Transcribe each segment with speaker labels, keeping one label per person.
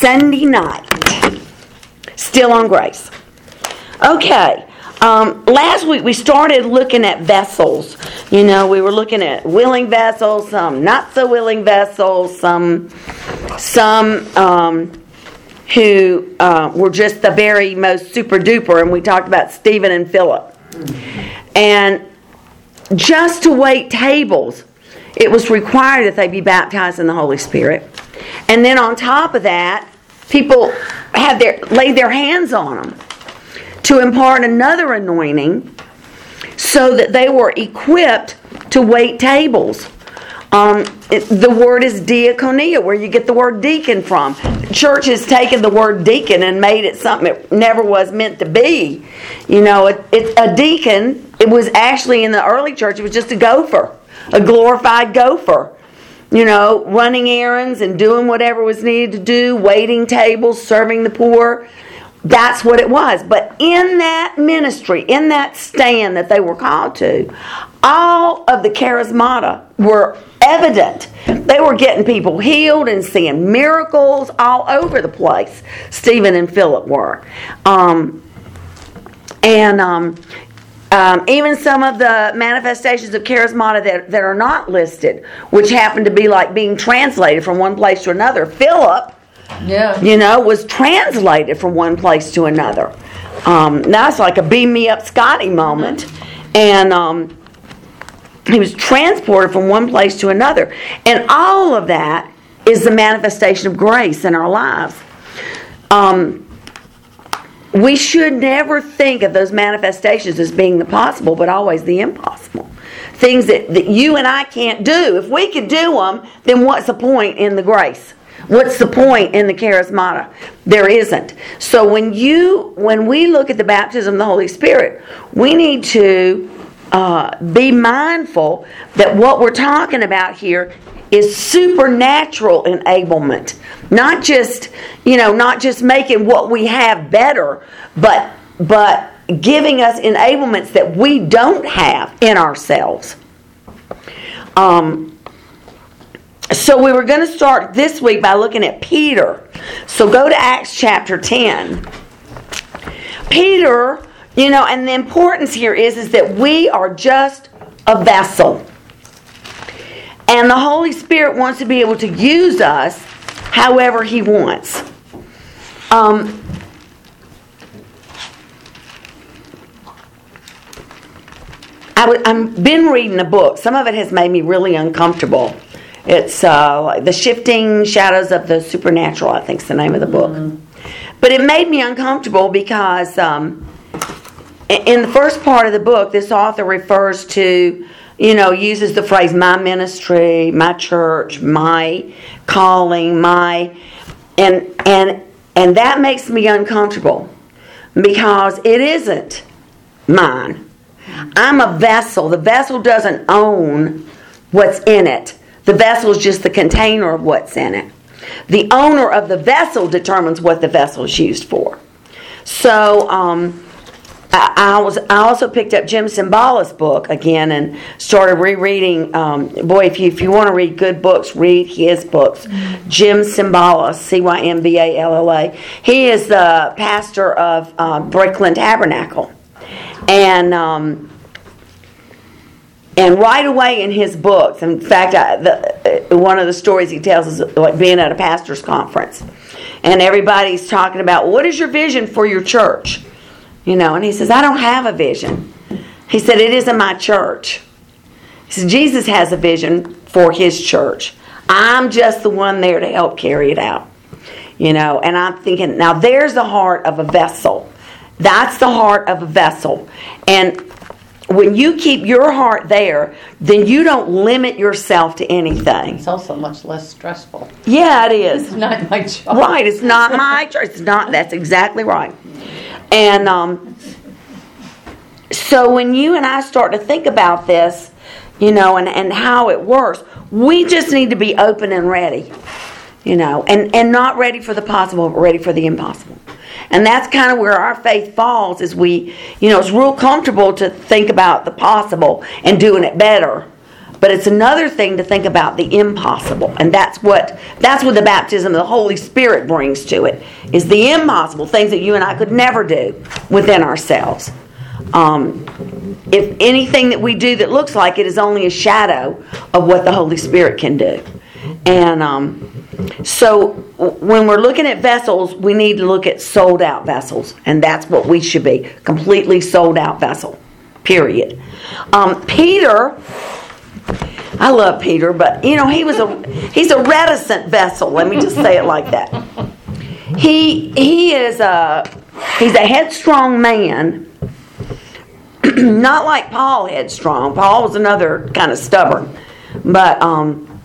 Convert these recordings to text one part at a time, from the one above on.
Speaker 1: Sunday night. Still on grace. Okay. Um, last week we started looking at vessels. You know, we were looking at willing vessels, some not so willing vessels, some some um, who uh, were just the very most super duper, and we talked about Stephen and Philip. And just to wait tables, it was required that they be baptized in the Holy Spirit. And then on top of that, people had their laid their hands on them to impart another anointing so that they were equipped to wait tables. Um, it, the word is diaconia, where you get the word deacon from. Church has taken the word deacon and made it something it never was meant to be. You know, it, it, a deacon, it was actually in the early church, it was just a gopher, a glorified gopher. You know, running errands and doing whatever was needed to do, waiting tables, serving the poor. That's what it was. But in that ministry, in that stand that they were called to, all of the charismata were evident. They were getting people healed and seeing miracles all over the place. Stephen and Philip were. Um, and um, um, even some of the manifestations of charismata that, that are not listed, which happen to be like being translated from one place to another. Philip
Speaker 2: Yeah.
Speaker 1: you know, was translated from one place to another. Um, that's like a beam me up Scotty moment. And um, he was transported from one place to another. And all of that is the manifestation of grace in our lives. Um, we should never think of those manifestations as being the possible, but always the impossible. Things that, that you and I can't do. If we could do them, then what's the point in the grace? What's the point in the charismata? There isn't. So when you when we look at the baptism of the Holy Spirit, we need to uh, be mindful that what we're talking about here is supernatural enablement, not just you know not just making what we have better, but but giving us enablements that we don't have in ourselves. Um, so we were going to start this week by looking at Peter. So go to Acts chapter 10. Peter, you know, and the importance here is is that we are just a vessel. And the Holy Spirit wants to be able to use us however he wants. Um, I w- I've been reading a book. Some of it has made me really uncomfortable. It's uh, The Shifting Shadows of the Supernatural, I think is the name of the book. But it made me uncomfortable because um, in the first part of the book, this author refers to, you know, uses the phrase my ministry, my church, my calling, my and and and that makes me uncomfortable because it isn't mine. I'm a vessel. The vessel doesn't own what's in it. The vessel is just the container of what's in it. The owner of the vessel determines what the vessel is used for. So, um, I, I was I also picked up Jim Cymbala's book again and started rereading. Um, boy, if you if you want to read good books, read his books. Jim Cymbala, C Y M B A L L A. He is the pastor of uh, Tabernacle, and. Um, and right away in his books, in fact, I, the, uh, one of the stories he tells is like being at a pastor's conference, and everybody's talking about what is your vision for your church, you know, and he says, I don't have a vision. He said, It isn't my church. He said, Jesus has a vision for his church. I'm just the one there to help carry it out, you know, and I'm thinking, now there's the heart of a vessel. That's the heart of a vessel. And when you keep your heart there, then you don't limit yourself to anything.
Speaker 2: It's also much less stressful.
Speaker 1: Yeah, it is.
Speaker 2: It's not my job.
Speaker 1: Right, it's not my choice. It's not. That's exactly right. And um, so when you and I start to think about this, you know, and, and how it works, we just need to be open and ready, you know, and, and not ready for the possible, but ready for the impossible. And that's kind of where our faith falls is we, you know, it's real comfortable to think about the possible and doing it better. But it's another thing to think about the impossible. And that's what that's what the baptism of the Holy Spirit brings to it. Is the impossible, things that you and I could never do within ourselves. Um, if anything that we do that looks like it is only a shadow of what the Holy Spirit can do. And um, so when we're looking at vessels, we need to look at sold out vessels. And that's what we should be completely sold out vessel, period. Um, Peter. I love Peter, but you know he was a he's a reticent vessel. Let me just say it like that. He he is a he's a headstrong man, not like Paul headstrong. Paul was another kind of stubborn, but um,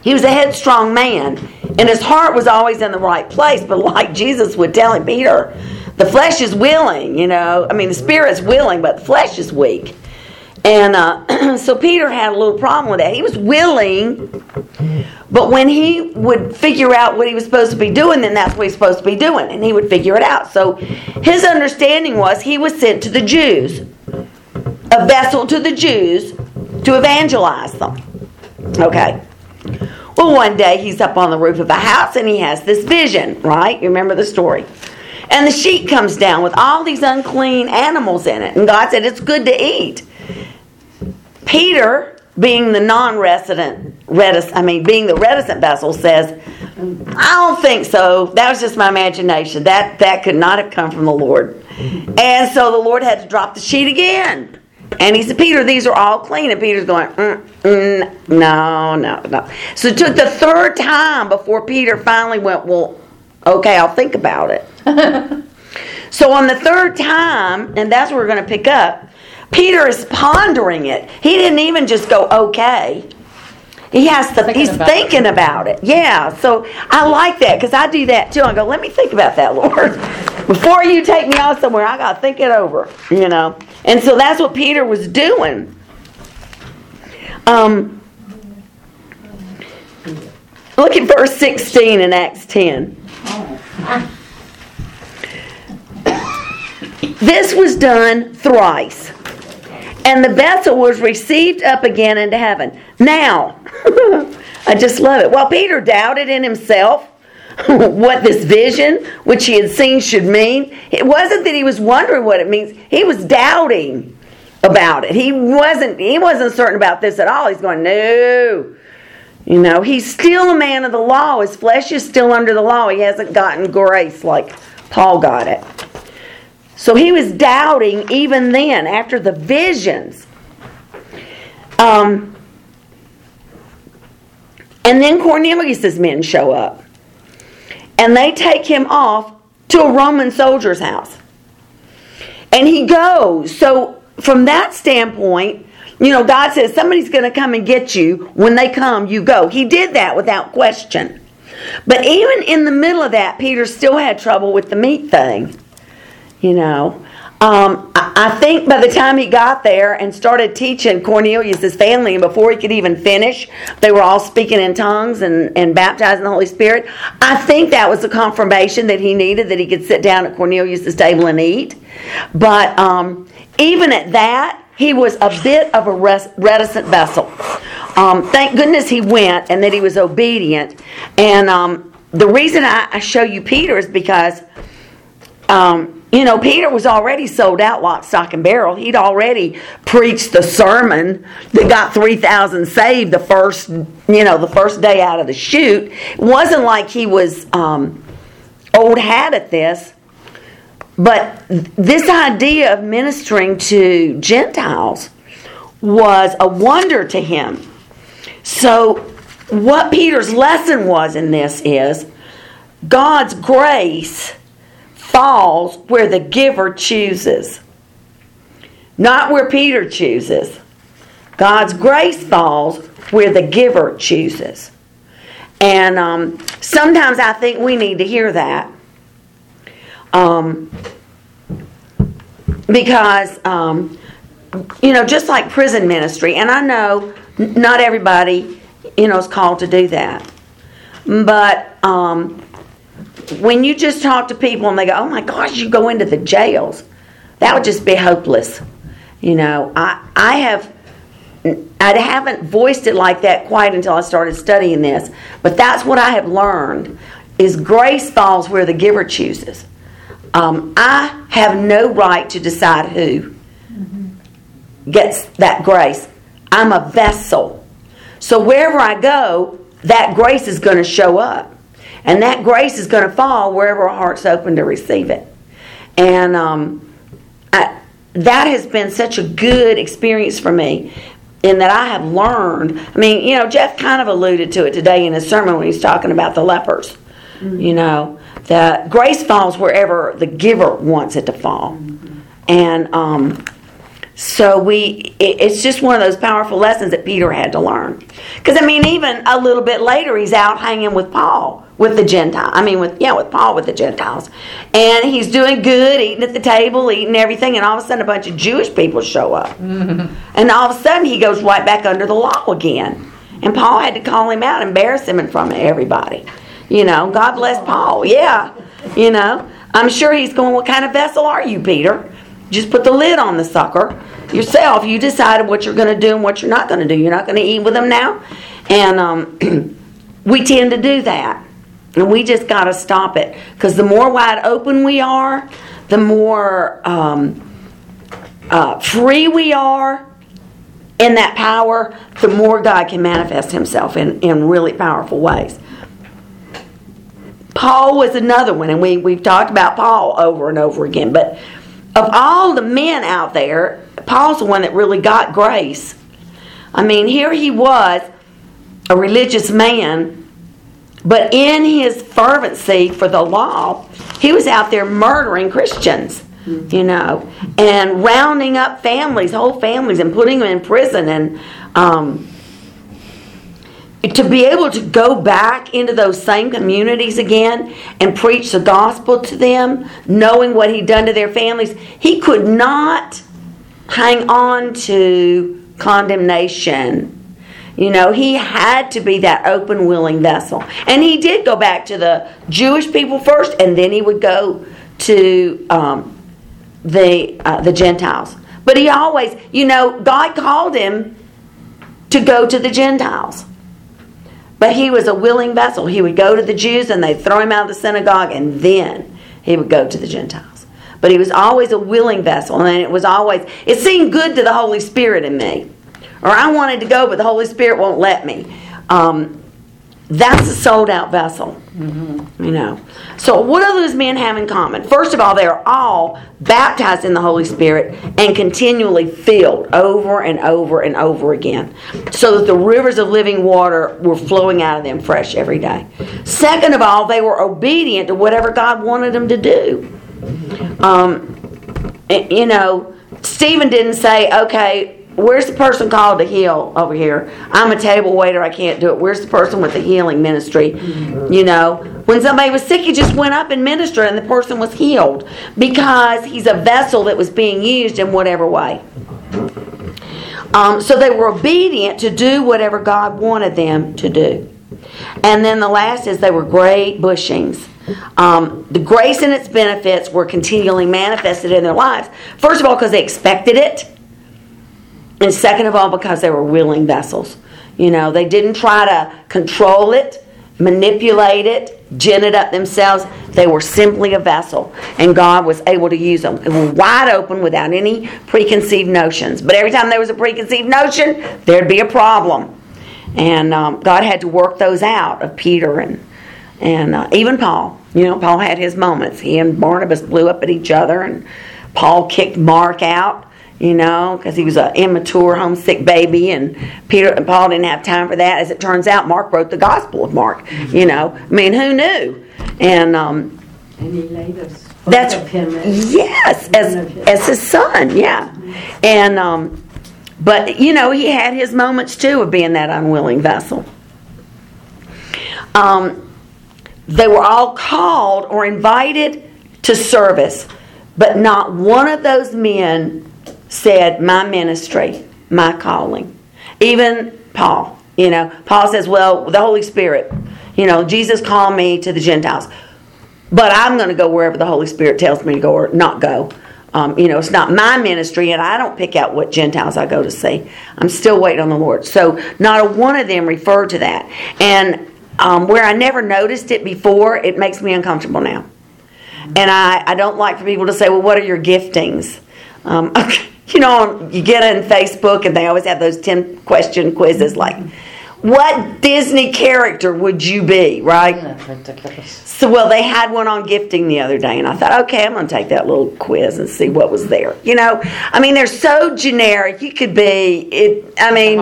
Speaker 1: he was a headstrong man, and his heart was always in the right place. But like Jesus would tell him, Peter, the flesh is willing. You know, I mean, the spirit's willing, but the flesh is weak. And uh, so Peter had a little problem with that. He was willing, but when he would figure out what he was supposed to be doing, then that's what he's supposed to be doing, and he would figure it out. So his understanding was he was sent to the Jews, a vessel to the Jews to evangelize them. Okay. Well, one day he's up on the roof of a house and he has this vision, right? You remember the story. And the sheet comes down with all these unclean animals in it. And God said, It's good to eat. Peter, being the non-resident, reticent, I mean, being the reticent vessel, says, "I don't think so. That was just my imagination. That that could not have come from the Lord." And so the Lord had to drop the sheet again. And he said, Peter, these are all clean. And Peter's going, mm, mm, no, no, no. So it took the third time before Peter finally went, well, okay, I'll think about it. so on the third time, and that's where we're going to pick up, Peter is pondering it. He didn't even just go, okay. He has to,
Speaker 2: Thinking
Speaker 1: he's
Speaker 2: about
Speaker 1: thinking about it. Yeah. So I like that because I do that too. I go, let me think about that, Lord. Before you take me off somewhere, I got to think it over, you know. And so that's what Peter was doing. Um, look at verse 16 in Acts 10. This was done thrice and the vessel was received up again into heaven. Now, I just love it. Well, Peter doubted in himself what this vision, which he had seen, should mean. It wasn't that he was wondering what it means. He was doubting about it. He wasn't. He wasn't certain about this at all. He's going, no. You know, he's still a man of the law. His flesh is still under the law. He hasn't gotten grace like Paul got it. So he was doubting even then after the visions. Um, and then Cornelius's men show up. And they take him off to a Roman soldier's house. And he goes. So from that standpoint, you know, God says somebody's going to come and get you. When they come, you go. He did that without question. But even in the middle of that, Peter still had trouble with the meat thing. You know, um, I, think by the time he got there and started teaching Cornelius' family, and before he could even finish, they were all speaking in tongues and, and baptizing the Holy Spirit. I think that was the confirmation that he needed that he could sit down at Cornelius' table and eat. But um, even at that, he was a bit of a reticent vessel. Um, thank goodness he went and that he was obedient. And um, the reason I, I, show you Peter is because um, you know, Peter was already sold out lock, stock, and barrel. He'd already preached the sermon that got 3,000 saved the first, you know, the first day out of the chute. It wasn't like he was um, old hat at this. But this idea of ministering to Gentiles was a wonder to him. So, what Peter's lesson was in this is God's grace falls where the giver chooses. not where Peter chooses. God's grace falls where the giver chooses. And um, sometimes I think we need to hear that. Um, because, um, you know, just like prison ministry, and I know not everybody, you know, is called to do that. But um, when you just talk to people and they go, oh my gosh, you go into the jails, that would just be hopeless. You know, I, I have. I haven't voiced it like that quite until I started studying this, but that's what I have learned is grace falls where the giver chooses. Um, I have no right to decide who gets that grace. I'm a vessel. So wherever I go, that grace is going to show up. And that grace is going to fall wherever our heart's open to receive it. And um, I, that has been such a good experience for me in that I have learned. I mean, you know, Jeff kind of alluded to it today in his sermon when he's talking about the lepers. Mm-hmm. You know, that grace falls wherever the giver wants it to fall. Mm-hmm. And um, so we, it's just one of those powerful lessons that Peter had to learn. Because I mean, even a little bit later, he's out hanging with Paul with the Gentiles. I mean, with yeah, with Paul with the Gentiles, and he's doing good, eating at the table, eating everything, and all of a sudden, a bunch of Jewish people show up, mm-hmm. and all of a sudden, he goes right back under the law again. And Paul had to call him out, embarrass him in front of everybody. You know, God bless Paul. Yeah, you know, I'm sure he's going. What kind of vessel are you, Peter? Just put the lid on the sucker yourself. You decided what you're going to do and what you're not going to do. You're not going to eat with them now. And um, we tend to do that. And we just got to stop it. Because the more wide open we are, the more um, uh, free we are in that power, the more God can manifest Himself in, in really powerful ways. Paul was another one, and we, we've talked about Paul over and over again. But of all the men out there, Paul's the one that really got grace. I mean, here he was, a religious man, but in his fervency for the law, he was out there murdering Christians, you know, and rounding up families, whole families, and putting them in prison. And um, to be able to go back into those same communities again and preach the gospel to them, knowing what he'd done to their families, he could not hang on to condemnation. You know, he had to be that open, willing vessel. And he did go back to the Jewish people first, and then he would go to um, the, uh, the Gentiles. But he always, you know, God called him to go to the Gentiles. But he was a willing vessel. He would go to the Jews and they'd throw him out of the synagogue, and then he would go to the Gentiles. But he was always a willing vessel, and it was always, it seemed good to the Holy Spirit in me. Or I wanted to go, but the Holy Spirit won't let me. Um, that's a sold out vessel. Mm-hmm. You know. So, what do those men have in common? First of all, they are all baptized in the Holy Spirit and continually filled over and over and over again, so that the rivers of living water were flowing out of them fresh every day. Second of all, they were obedient to whatever God wanted them to do. Um, you know, Stephen didn't say, okay, where's the person called to heal over here? I'm a table waiter, I can't do it. Where's the person with the healing ministry? You know, when somebody was sick, he just went up and ministered and the person was healed because he's a vessel that was being used in whatever way. Um, so they were obedient to do whatever God wanted them to do. And then the last is they were great bushings. Um, the grace and its benefits were continually manifested in their lives. First of all, because they expected it and second of all, because they were willing vessels. You know, they didn't try to control it, manipulate it, gin it up themselves. They were simply a vessel, and God was able to use them. Wide open without any preconceived notions. But every time there was a preconceived notion, there'd be a problem. And um, God had to work those out of Peter and, and uh, even Paul. You know, Paul had his moments. He and Barnabas blew up at each other, and Paul kicked Mark out you know, because he was an immature, homesick baby, and Peter and Paul didn't have time for that. As it turns out, Mark wrote the Gospel of Mark. You know, I mean, who knew? And um,
Speaker 2: and he laid
Speaker 1: That's
Speaker 3: as-
Speaker 1: yes, as
Speaker 3: One of his.
Speaker 1: as his son, yeah. And um, but you know, he had his moments too of being that unwilling vessel. Um, they were all called or invited to service, but not one of those men said, "My ministry, my calling." Even Paul, you know, Paul says, "Well, the Holy Spirit, you know, Jesus called me to the Gentiles." but I'm going to go wherever the Holy Spirit tells me to go or not go. Um, you know, it's not my ministry, and I don't pick out what Gentiles I go to see. I'm still waiting on the Lord. So, not a one of them referred to that. And um, where I never noticed it before, it makes me uncomfortable now. And I, I don't like for people to say, well, what are your giftings? Um, you know, you get on Facebook and they always have those 10 question quizzes like, what Disney character would you be, right?
Speaker 2: Ridiculous.
Speaker 1: So, well, they had one on gifting the other day, and I thought, okay, I'm going to take that little quiz and see what was there. You know, I mean, they're so generic. You could be, it. I mean,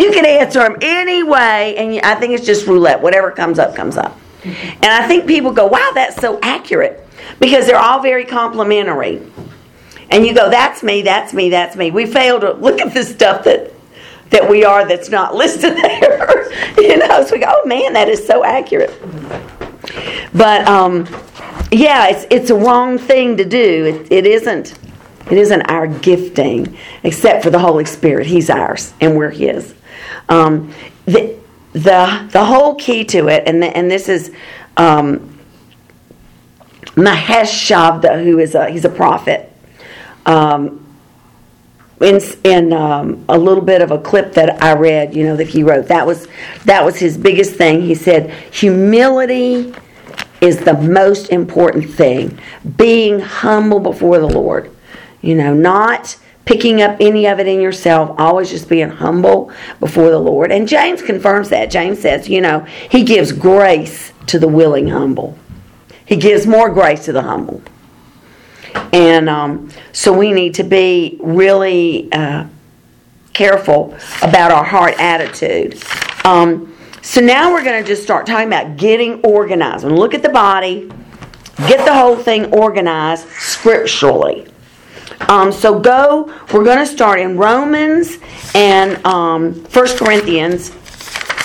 Speaker 1: you could answer them any way, and you- I think it's just roulette. Whatever comes up, comes up. And I think people go, wow, that's so accurate because they're all very complimentary. And you go, that's me, that's me, that's me. We fail to look at the stuff that that we are that's not listed there. you know, so we go, oh man, that is so accurate. But um, yeah, it's it's a wrong thing to do. It, it isn't. It isn't our gifting, except for the Holy Spirit. He's ours, and we're His. Um, the the the whole key to it, and the, and this is um, Mahesh Chavda, who is a he's a prophet. Um, in in um, a little bit of a clip that I read, you know, that he wrote. That was that was his biggest thing. He said, "Humility is the most important thing. Being humble before the Lord. You know, not picking up any of it in yourself. Always just being humble before the Lord." And James confirms that. James says, you know, he gives grace to the willing humble. He gives more grace to the humble. And um, so we need to be really uh, careful about our heart attitude. Um, so now we're going to just start talking about getting organized. And look at the body, get the whole thing organized scripturally. Um, so go, we're going to start in Romans and um, 1 Corinthians,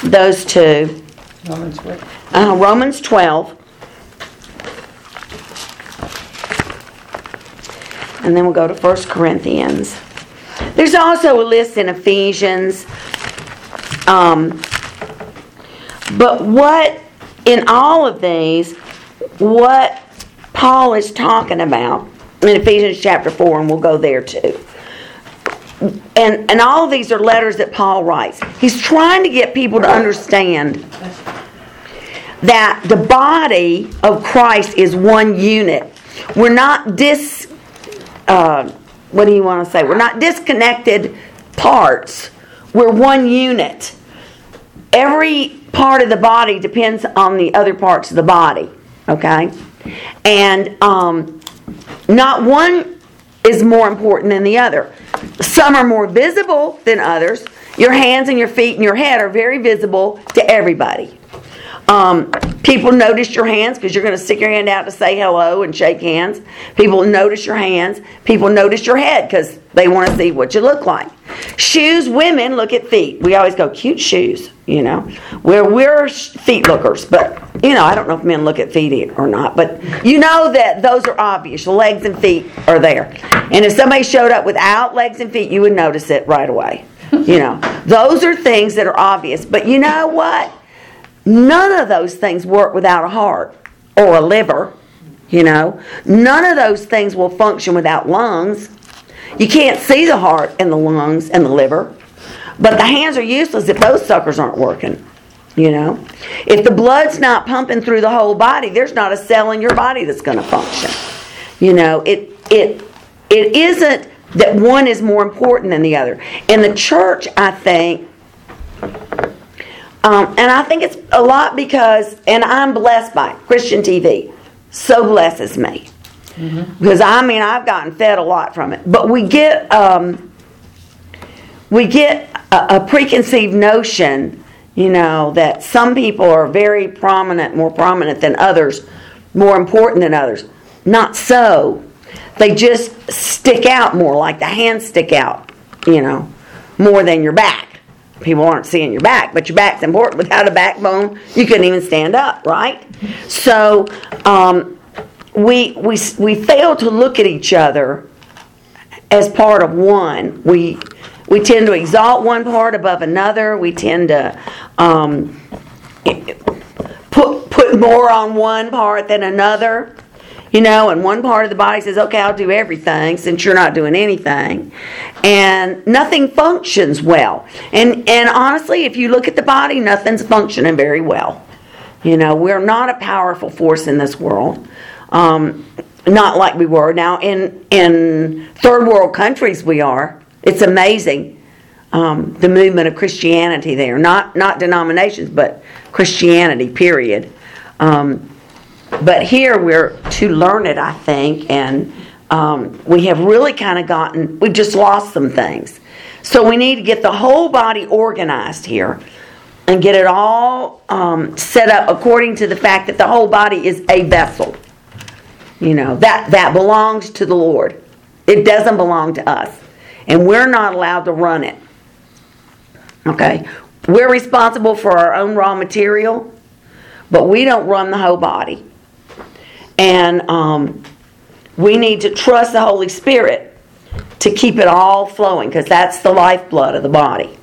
Speaker 1: those two.
Speaker 2: Romans what?
Speaker 1: Uh, Romans 12. And then we'll go to 1 Corinthians. There's also a list in Ephesians. Um, but what, in all of these, what Paul is talking about in Ephesians chapter 4, and we'll go there too. And, and all of these are letters that Paul writes. He's trying to get people to understand that the body of Christ is one unit. We're not dis. Uh, what do you want to say? We're not disconnected parts. We're one unit. Every part of the body depends on the other parts of the body. Okay, and um, not one is more important than the other. Some are more visible than others. Your hands and your feet and your head are very visible to everybody. Um, people notice your hands because you're going to stick your hand out to say hello and shake hands. People notice your hands. People notice your head because they want to see what you look like. Shoes, women look at feet. We always go, cute shoes, you know. Where we're feet lookers, but, you know, I don't know if men look at feet or not, but you know that those are obvious. Legs and feet are there. And if somebody showed up without legs and feet, you would notice it right away. You know, those are things that are obvious. But you know what? None of those things work without a heart or a liver. You know, none of those things will function without lungs. You can't see the heart and the lungs and the liver, but the hands are useless if those suckers aren't working. You know, if the blood's not pumping through the whole body, there's not a cell in your body that's going to function. You know, it it it isn't that one is more important than the other. In the church, I think um, and I think it's a lot because, and I'm blessed by it. Christian TV so blesses me because I mean I've gotten fed a lot from it. But we get um, we get a, a preconceived notion, you know, that some people are very prominent, more prominent than others, more important than others. not so. They just stick out more, like the hands stick out, you know, more than your back. People aren't seeing your back, but your back's important. Without a backbone, you couldn't even stand up, right? So um, we, we, we fail to look at each other as part of one. We, we tend to exalt one part above another. We tend to um, put, put more on one part than another. You know, and one part of the body says, okay, I'll do everything since you're not doing anything. And nothing functions well. And, and honestly, if you look at the body, nothing's functioning very well. You know, we're not a powerful force in this world. Um, not like we were. Now, in, in third world countries, we are. It's amazing um, the movement of Christianity there. Not, not denominations, but Christianity, period. Um, but here we're too learned, I think, and um, we have really kind of gotten, we've just lost some things. So we need to get the whole body organized here and get it all um, set up according to the fact that the whole body is a vessel. You know, that, that belongs to the Lord. It doesn't belong to us. And we're not allowed to run it. Okay? We're responsible for our own raw material, but we don't run the whole body. And um, we need to trust the Holy Spirit to keep it all flowing because that's the lifeblood of the body.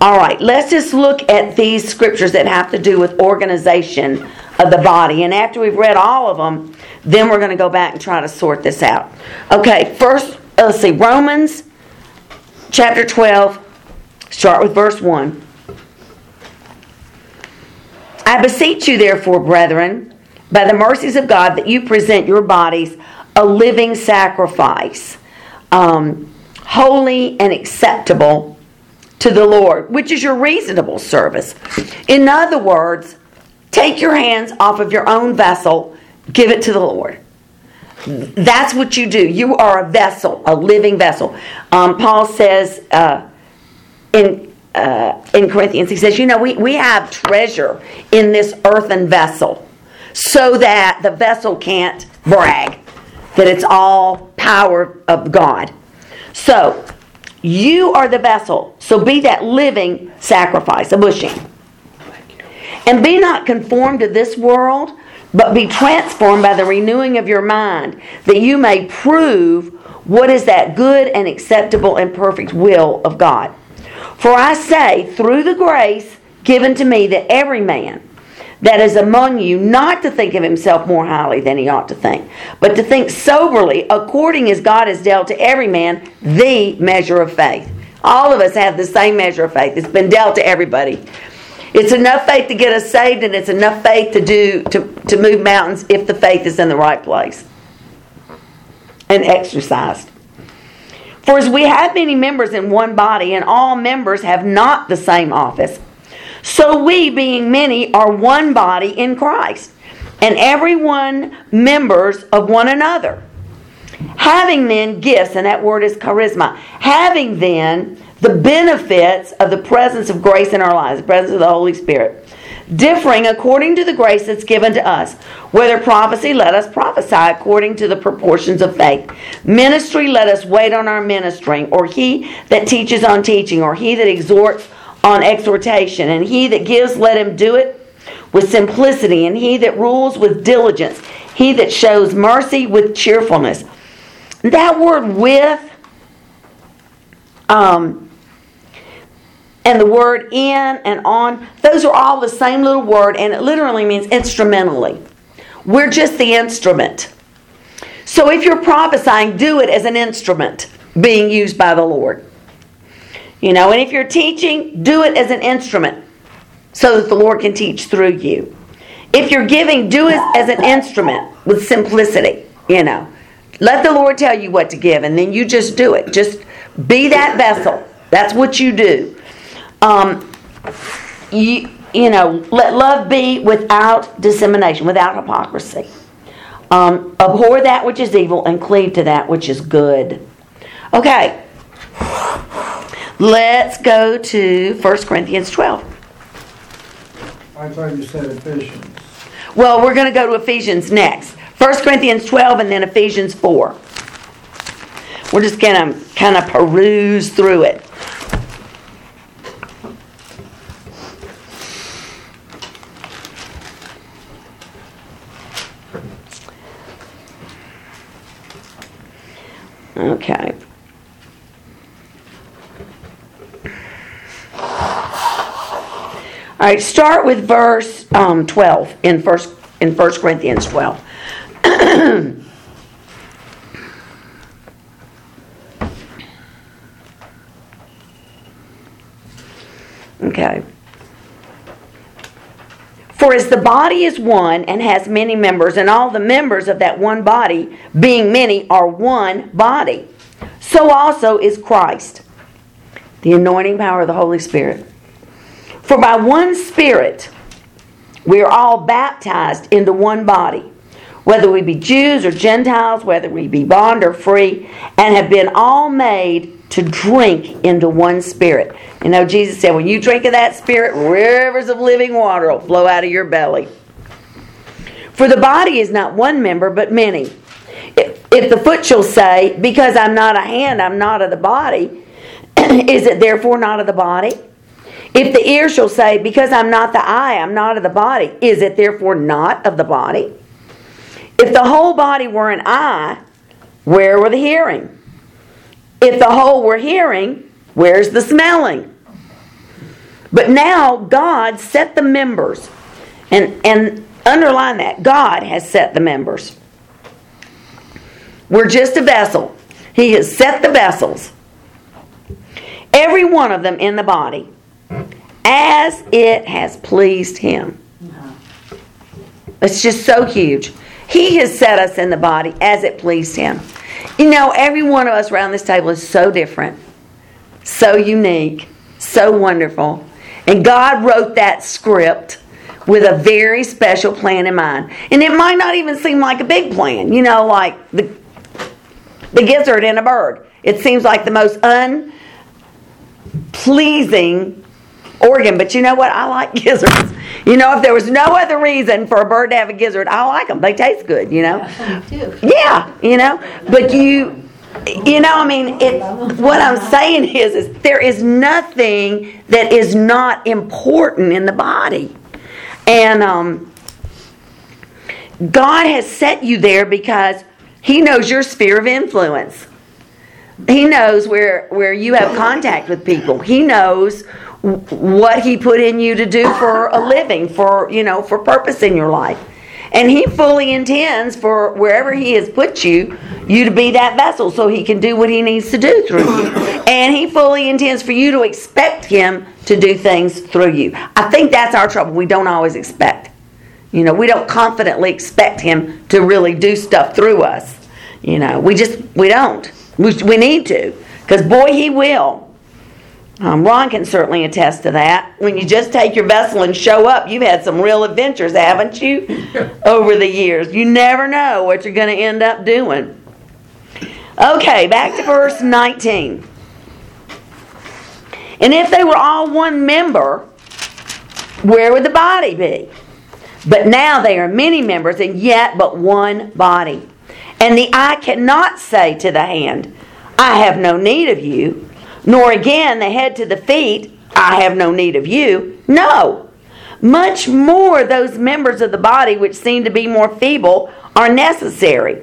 Speaker 1: All right, let's just look at these scriptures that have to do with organization of the body. And after we've read all of them, then we're going to go back and try to sort this out. Okay, first, let's see, Romans chapter 12, start with verse 1. I beseech you, therefore, brethren, by the mercies of God, that you present your bodies a living sacrifice, um, holy and acceptable to the Lord, which is your reasonable service. In other words, take your hands off of your own vessel, give it to the Lord. That's what you do. You are a vessel, a living vessel. Um, Paul says uh, in uh, in Corinthians, he says, you know, we, we have treasure in this earthen vessel so that the vessel can't brag that it's all power of God. So, you are the vessel. So be that living sacrifice, a bushing. And be not conformed to this world, but be transformed by the renewing of your mind, that you may prove what is that good and acceptable and perfect will of God. For I say, through the grace given to me, that every man that is among you not to think of himself more highly than he ought to think, but to think soberly, according as God has dealt to every man the measure of faith. All of us have the same measure of faith. It's been dealt to everybody. It's enough faith to get us saved, and it's enough faith to do to, to move mountains if the faith is in the right place and exercised. For as we have many members in one body, and all members have not the same office, so we, being many, are one body in Christ, and every one members of one another. Having then gifts, and that word is charisma, having then the benefits of the presence of grace in our lives, the presence of the Holy Spirit differing according to the grace that's given to us. Whether prophecy, let us prophesy according to the proportions of faith. Ministry, let us wait on our ministering, or he that teaches on teaching, or he that exhorts on exhortation, and he that gives, let him do it with simplicity, and he that rules with diligence, he that shows mercy with cheerfulness. That word with, um, and the word in and on, those are all the same little word, and it literally means instrumentally. We're just the instrument. So if you're prophesying, do it as an instrument being used by the Lord. You know, and if you're teaching, do it as an instrument so that the Lord can teach through you. If you're giving, do it as an instrument with simplicity, you know. Let the Lord tell you what to give, and then you just do it. Just be that vessel. That's what you do. Um, you, you know, let love be without dissemination, without hypocrisy. Um, abhor that which is evil and cleave to that which is good. Okay. Let's go to 1 Corinthians 12.
Speaker 3: I thought you said Ephesians.
Speaker 1: Well, we're going to go to Ephesians next. 1 Corinthians 12 and then Ephesians 4. We're just going to kind of peruse through it. Okay. All start with verse um, 12 in first in 1 Corinthians 12. okay. For as the body is one and has many members, and all the members of that one body, being many, are one body, so also is Christ. The anointing power of the Holy Spirit. For by one Spirit we are all baptized into one body, whether we be Jews or Gentiles, whether we be bond or free, and have been all made to drink into one spirit. You know, Jesus said, when you drink of that spirit, rivers of living water will flow out of your belly. For the body is not one member, but many. If, if the foot shall say, Because I'm not a hand, I'm not of the body, is it therefore not of the body? If the ear shall say, Because I'm not the eye, I'm not of the body, is it therefore not of the body? If the whole body were an eye, where were the hearing? If the whole were hearing, where's the smelling? But now God set the members, and, and underline that God has set the members. We're just a vessel. He has set the vessels, every one of them in the body, as it has pleased Him. Uh-huh. It's just so huge. He has set us in the body as it pleased Him. You know, every one of us around this table is so different, so unique, so wonderful. And God wrote that script with a very special plan in mind. And it might not even seem like a big plan, you know, like the, the gizzard in a bird. It seems like the most unpleasing organ, but you know what? I like gizzards. You know, if there was no other reason for a bird to have a gizzard, I like them. They taste good, you know? Yeah, you know? But you, you know, I mean, it, what I'm saying is, is there is nothing that is not important in the body. And um, God has set you there because He knows your sphere of influence. He knows where, where you have contact with people. He knows what he put in you to do for a living, for you know, for purpose in your life. And he fully intends for wherever he has put you, you to be that vessel so he can do what he needs to do through you. And he fully intends for you to expect him to do things through you. I think that's our trouble. We don't always expect. You know, we don't confidently expect him to really do stuff through us. You know, we just, we don't. We, we need to. Because boy, he will. Um, Ron can certainly attest to that. When you just take your vessel and show up, you've had some real adventures, haven't you? Over the years. You never know what you're going to end up doing. Okay, back to verse 19. And if they were all one member, where would the body be? But now they are many members, and yet but one body. And the eye cannot say to the hand, I have no need of you nor again the head to the feet, I have no need of you. No. Much more those members of the body which seem to be more feeble are necessary.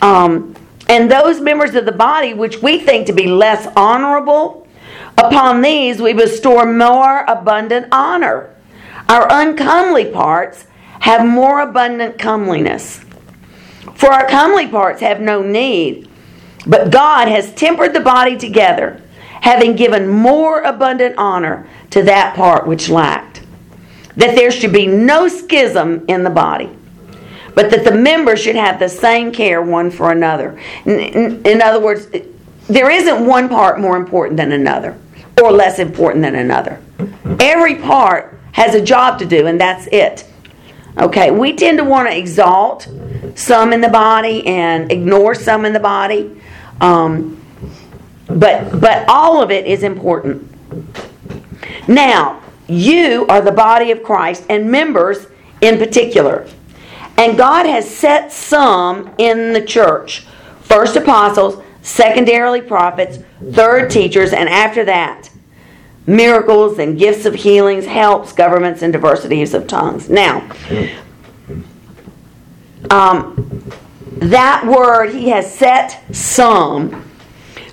Speaker 1: Um, and those members of the body which we think to be less honorable, upon these we bestow more abundant honor. Our uncomely parts have more abundant comeliness. For our comely parts have no need, but God has tempered the body together having given more abundant honor to that part which lacked. That there should be no schism in the body, but that the members should have the same care one for another. In, in other words, there isn't one part more important than another or less important than another. Every part has a job to do, and that's it. Okay, we tend to want to exalt some in the body and ignore some in the body. Um, but but all of it is important. Now, you are the body of Christ and members in particular. And God has set some in the church first apostles, secondarily prophets, third teachers, and after that, miracles and gifts of healings, helps, governments, and diversities of tongues. Now, um, that word, he has set some,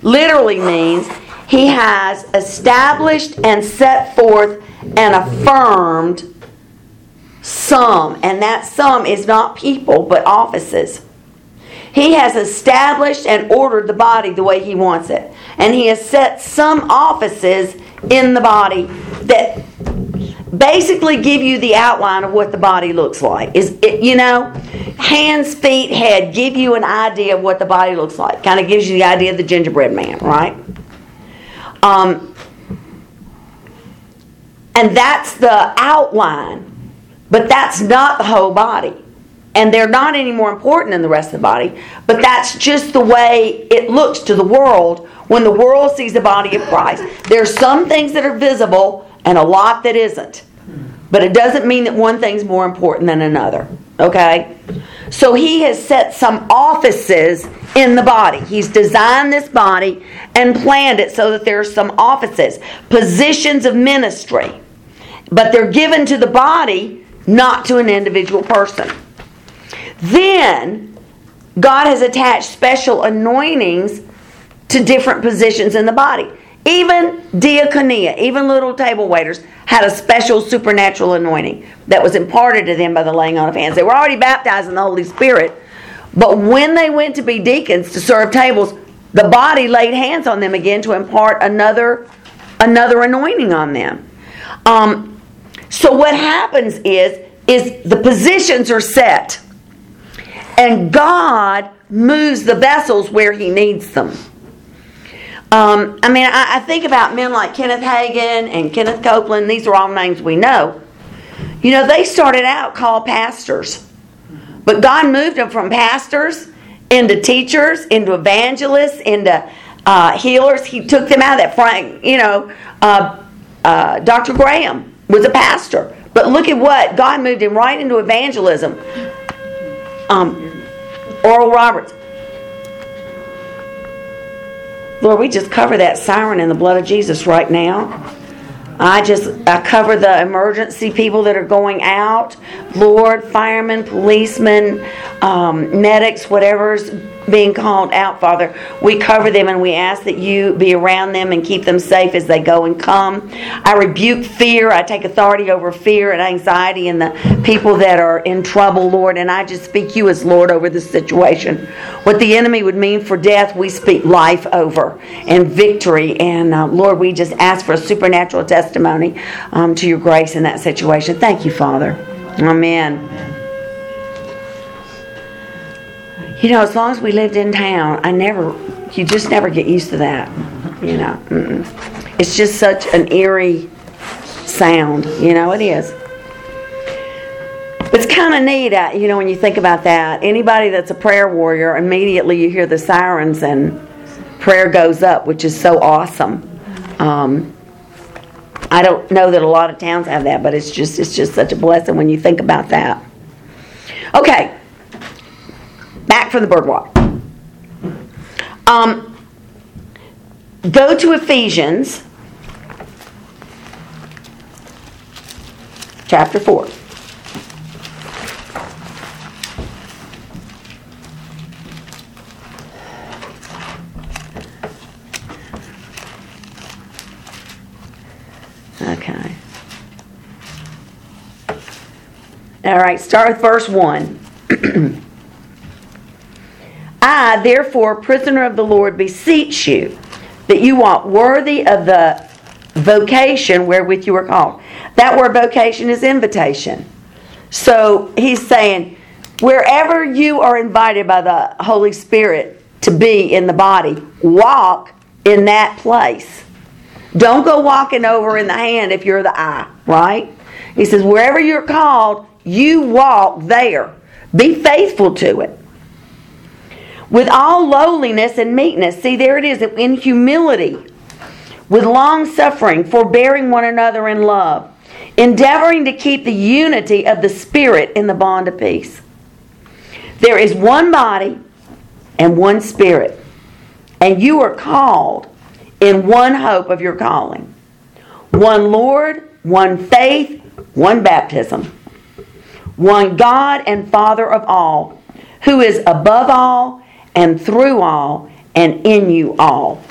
Speaker 1: literally means he has established and set forth and affirmed some, and that some is not people but offices. He has established and ordered the body the way he wants it. And he has set some offices in the body that basically give you the outline of what the body looks like. Is it, you know, hands, feet, head give you an idea of what the body looks like. Kind of gives you the idea of the gingerbread man, right? Um, and that's the outline but that's not the whole body. And they're not any more important than the rest of the body, but that's just the way it looks to the world when the world sees the body of Christ. There's some things that are visible and a lot that isn't. But it doesn't mean that one thing's more important than another. Okay? So he has set some offices in the body. He's designed this body and planned it so that there are some offices, positions of ministry. But they're given to the body not to an individual person. Then, God has attached special anointings to different positions in the body. Even diaconia, even little table waiters, had a special supernatural anointing that was imparted to them by the laying on of hands. They were already baptized in the Holy Spirit, but when they went to be deacons to serve tables, the body laid hands on them again to impart another another anointing on them. Um, so what happens is is the positions are set. And God moves the vessels where he needs them. Um, I mean, I, I, think about men like Kenneth Hagin and Kenneth Copeland. These are all names we know. You know, they started out called pastors, but God moved them from pastors into teachers, into evangelists, into uh, healers. He took them out of that Frank, You know, uh, uh, Dr. Graham was a pastor. But look at what God moved him right into evangelism. Um, Oral Roberts. Lord, we just cover that siren in the blood of Jesus right now. I just I cover the emergency people that are going out. Lord, firemen, policemen, um, medics, whatever's being called out, Father. We cover them and we ask that you be around them and keep them safe as they go and come. I rebuke fear. I take authority over fear and anxiety and the people that are in trouble, Lord. And I just speak you as Lord over this situation. What the enemy would mean for death, we speak life over and victory. And uh, Lord, we just ask for a supernatural testimony um, to your grace in that situation. Thank you, Father. Amen. You know, as long as we lived in town, I never, you just never get used to that. You know, mm-mm. it's just such an eerie sound. You know, it is. It's kind of neat, uh, you know, when you think about that. Anybody that's a prayer warrior, immediately you hear the sirens and prayer goes up, which is so awesome. Um, I don't know that a lot of towns have that, but it's just it's just such a blessing when you think about that. Okay, from the birdwalk. Um, go to Ephesians chapter 4. Okay. All right, start with verse 1. I, therefore, prisoner of the Lord, beseech you that you walk worthy of the vocation wherewith you are called. That word vocation is invitation. So he's saying, wherever you are invited by the Holy Spirit to be in the body, walk in that place. Don't go walking over in the hand if you're the eye, right? He says, wherever you're called, you walk there. Be faithful to it with all lowliness and meekness. See, there it is, in humility, with long suffering, forbearing one another in love, endeavoring to keep the unity of the Spirit in the bond of peace. There is one body and one spirit, and you are called in one hope of your calling. One Lord, one faith, one baptism. One God and Father of all, who is above all and through all and in you all.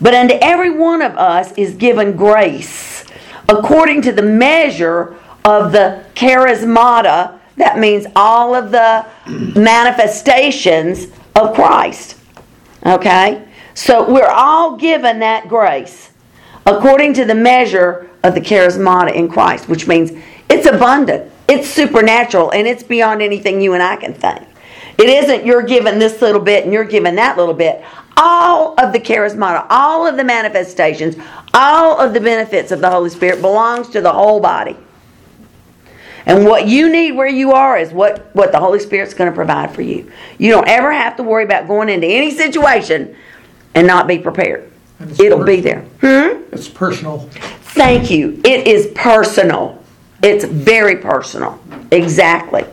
Speaker 1: But unto every one of us is given grace according to the measure of the charismata, that means all of the manifestations of Christ. Okay? So we're all given that grace according to the measure of the charismata in Christ, which means it's abundant, it's supernatural, and it's beyond anything you and I can think. It isn't you're given this little bit and you're given that little bit. All of the charismata, all of the manifestations, all of the benefits of the Holy Spirit belongs to the whole body. And what you need where you are is what, what the Holy Spirit's going to provide for you. You don't ever have to worry about going into any situation and not be prepared. It'll be there. Hmm?
Speaker 3: It's personal.
Speaker 1: Thank you. It is personal. It's very personal. Exactly.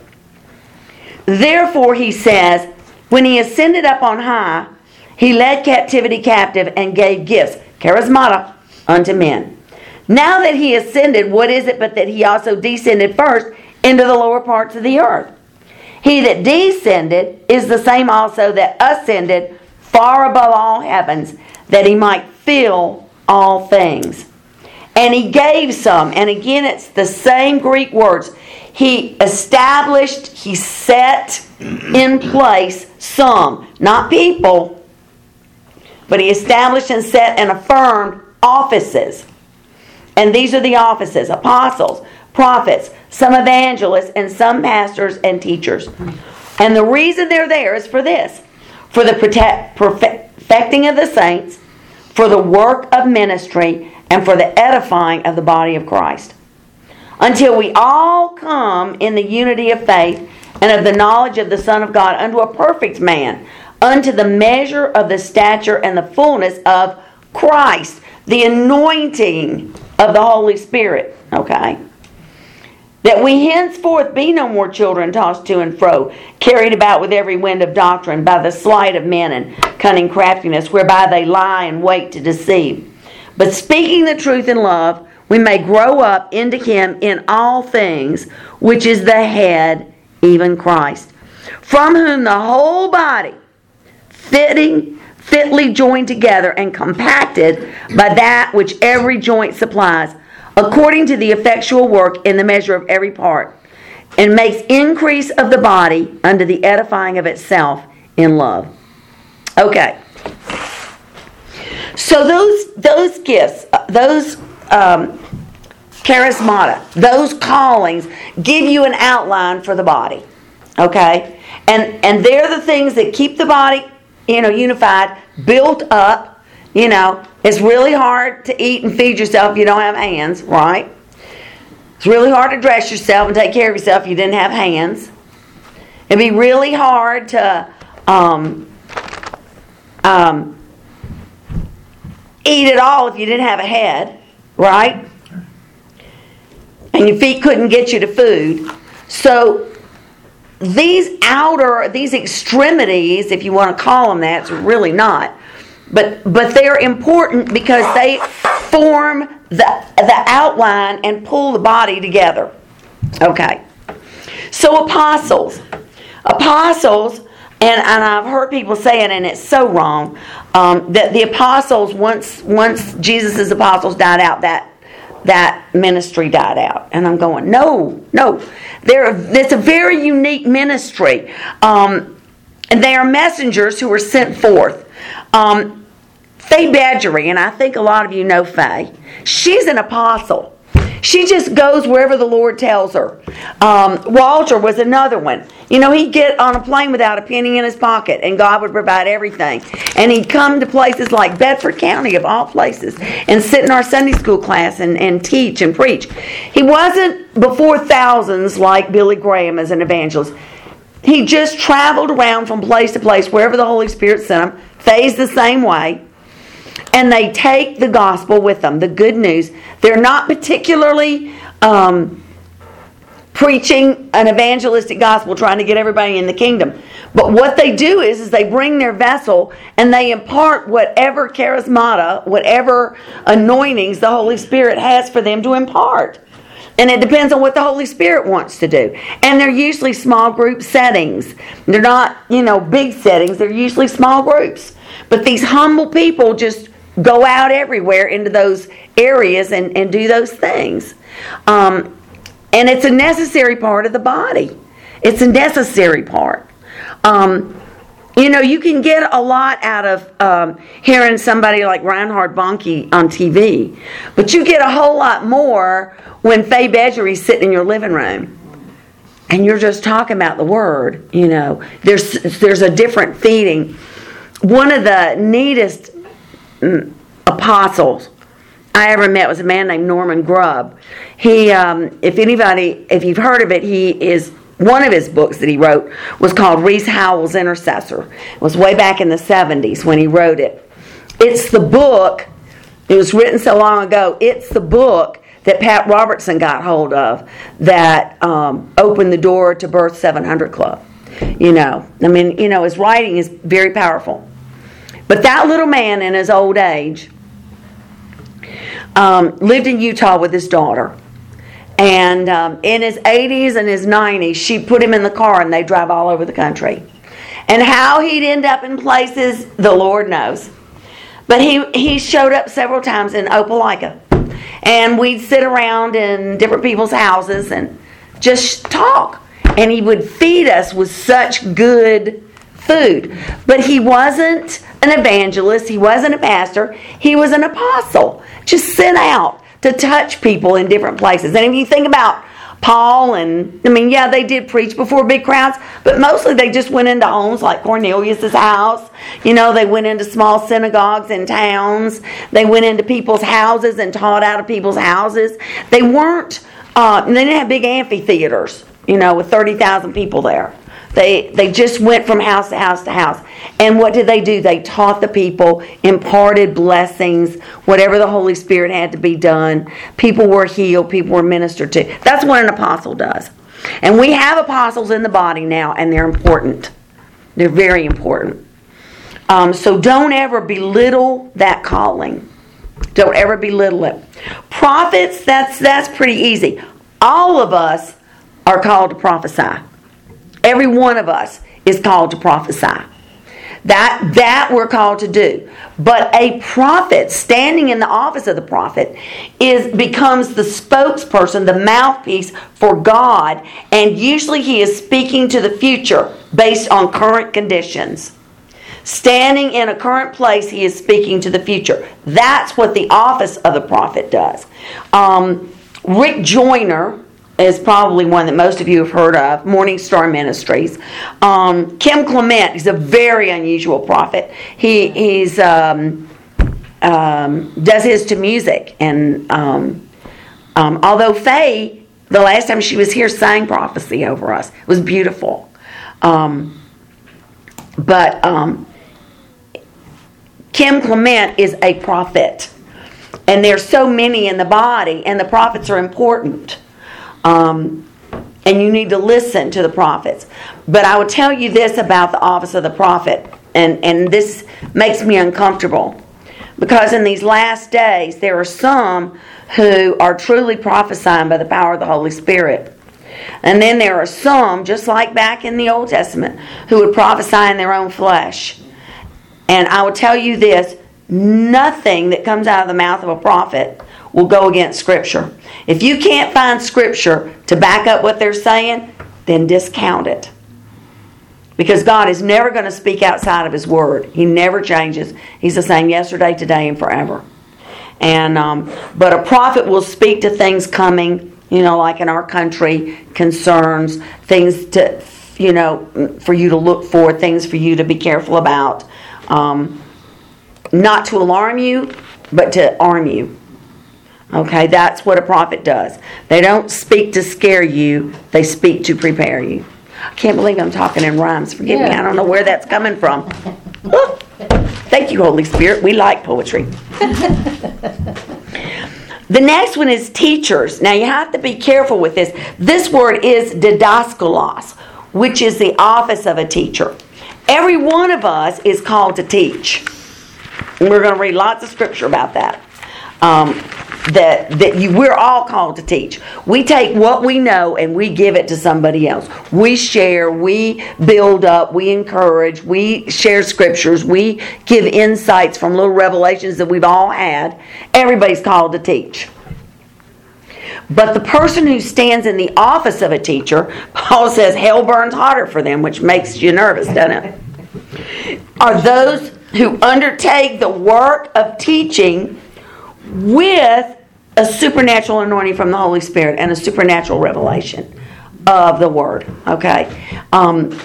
Speaker 1: Therefore, he says, when he ascended up on high, he led captivity captive and gave gifts, charismata, unto men. Now that he ascended, what is it but that he also descended first into the lower parts of the earth? He that descended is the same also that ascended far above all heavens, that he might fill all things. And he gave some, and again it's the same Greek words. He established, he set in place some, not people, but he established and set and affirmed offices. And these are the offices apostles, prophets, some evangelists, and some pastors and teachers. And the reason they're there is for this for the protect, perfecting of the saints, for the work of ministry, and for the edifying of the body of Christ. Until we all come in the unity of faith and of the knowledge of the Son of God unto a perfect man, unto the measure of the stature and the fullness of Christ, the anointing of the Holy Spirit. Okay? That we henceforth be no more children tossed to and fro, carried about with every wind of doctrine by the sleight of men and cunning craftiness, whereby they lie and wait to deceive. But speaking the truth in love, we may grow up into Him in all things, which is the head, even Christ, from whom the whole body, fitting, fitly joined together and compacted by that which every joint supplies, according to the effectual work in the measure of every part, and makes increase of the body unto the edifying of itself in love. Okay. So those those gifts, uh, those um, charismata, those callings, give you an outline for the body. Okay, and and they're the things that keep the body, you know, unified, built up. You know, it's really hard to eat and feed yourself if you don't have hands, right? It's really hard to dress yourself and take care of yourself if you didn't have hands. It'd be really hard to um, um, eat it all if you didn't have a head, right? And your feet couldn't get you to food. So these outer, these extremities, if you want to call them that, it's really not. But but they're important because they form the the outline and pull the body together. Okay. So apostles. Apostles and, and I've heard people say it, and it's so wrong um, that the apostles once once Jesus' apostles died out, that that ministry died out. And I'm going, no, no, they're it's a very unique ministry, um, and they are messengers who are sent forth. Um, Faye Badgery, and I think a lot of you know Faye. She's an apostle. She just goes wherever the Lord tells her. Um, Walter was another one. You know, he'd get on a plane without a penny in his pocket, and God would provide everything. And he'd come to places like Bedford County, of all places, and sit in our Sunday school class and, and teach and preach. He wasn't before thousands like Billy Graham as an evangelist. He just traveled around from place to place wherever the Holy Spirit sent him, phased the same way and they take the gospel with them, the good news. They're not particularly um, preaching an evangelistic gospel, trying to get everybody in the kingdom. But what they do is, is they bring their vessel and they impart whatever charismata, whatever anointings the Holy Spirit has for them to impart. And it depends on what the Holy Spirit wants to do. And they're usually small group settings. They're not, you know, big settings. They're usually small groups. But these humble people just go out everywhere into those areas and, and do those things. Um, and it's a necessary part of the body. It's a necessary part. Um, you know, you can get a lot out of um, hearing somebody like Reinhard Bonnke on TV, but you get a whole lot more when Faye Bedgery's sitting in your living room and you're just talking about the Word. You know, there's there's a different feeding. One of the neatest apostles I ever met was a man named Norman Grubb. He, um, if anybody, if you've heard of it, he is one of his books that he wrote was called Rees Howells Intercessor. It was way back in the 70s when he wrote it. It's the book, it was written so long ago, it's the book that Pat Robertson got hold of that um, opened the door to Birth 700 Club. You know, I mean, you know, his writing is very powerful. But that little man in his old age um, lived in Utah with his daughter. And um, in his 80s and his 90s, she put him in the car and they drive all over the country. And how he'd end up in places, the Lord knows. But he, he showed up several times in Opelika. And we'd sit around in different people's houses and just talk. And he would feed us with such good food. But he wasn't an evangelist, he wasn't a pastor, he was an apostle. Just sent out to touch people in different places. And if you think about Paul and I mean, yeah, they did preach before big crowds, but mostly they just went into homes like Cornelius's house. You know, they went into small synagogues in towns. They went into people's houses and taught out of people's houses. They weren't. Uh, they didn't have big amphitheaters. You know, with thirty thousand people there. They, they just went from house to house to house. And what did they do? They taught the people, imparted blessings, whatever the Holy Spirit had to be done. People were healed, people were ministered to. That's what an apostle does. And we have apostles in the body now, and they're important. They're very important. Um, so don't ever belittle that calling. Don't ever belittle it. Prophets, that's that's pretty easy. All of us are called to prophesy. Every one of us is called to prophesy. That that we're called to do. But a prophet standing in the office of the prophet is becomes the spokesperson, the mouthpiece for God, and usually he is speaking to the future based on current conditions. Standing in a current place, he is speaking to the future. That's what the office of the prophet does. Um, Rick Joyner, is probably one that most of you have heard of, Morning Star Ministries. Um, Kim Clement, is a very unusual prophet. He he's um, um, does his to music, and um, um, although Faye, the last time she was here, sang prophecy over us, it was beautiful. Um, but Kim Clement is a prophet, and there's so many in the body, and the prophets are important. Um, and you need to listen to the prophets. But I will tell you this about the office of the prophet, and, and this makes me uncomfortable. Because in these last days, there are some who are truly prophesying by the power of the Holy Spirit. And then there are some, just like back in the Old Testament, who would prophesy in their own flesh. And I will tell you this nothing that comes out of the mouth of a prophet will go against Scripture. If you can't find Scripture to back up what they're saying, then discount it. Because God is never going to speak outside of His Word. He never changes. He's the same yesterday, today, and forever. And um, but a prophet will speak to things coming, you know, like in our country, concerns, things to, you know, for you to look for, things for you to be careful about. Um, not to alarm you, but to arm you. Okay, that's what a prophet does. They don't speak to scare you, they speak to prepare you. I can't believe I'm talking in rhymes. Forgive me, I don't know where that's coming from. Thank you, Holy Spirit. We like poetry. The next one is teachers. Now you have to be careful with this. This word is didaskalos, which is the office of a teacher. Every one of us is called to teach. We're going to read lots of scripture about that. Um, that that you, we're all called to teach. We take what we know and we give it to somebody else. We share, we build up, we encourage, we share scriptures, we give insights from little revelations that we've all had. Everybody's called to teach. But the person who stands in the office of a teacher, Paul says, hell burns hotter for them, which makes you nervous, doesn't it? Are those who undertake the work of teaching with a supernatural anointing from the Holy Spirit and a supernatural revelation of the Word. Okay? Um,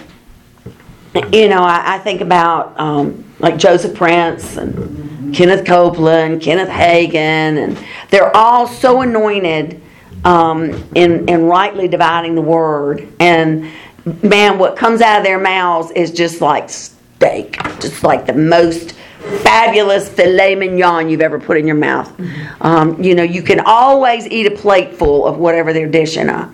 Speaker 1: you know, I, I think about um, like Joseph Prince and Kenneth Copeland, Kenneth Hagin, and they're all so anointed um, in, in rightly dividing the Word. And man, what comes out of their mouths is just like steak, just like the most fabulous filet mignon you've ever put in your mouth. Um, you know, you can always eat a plate full of whatever they're dishing up.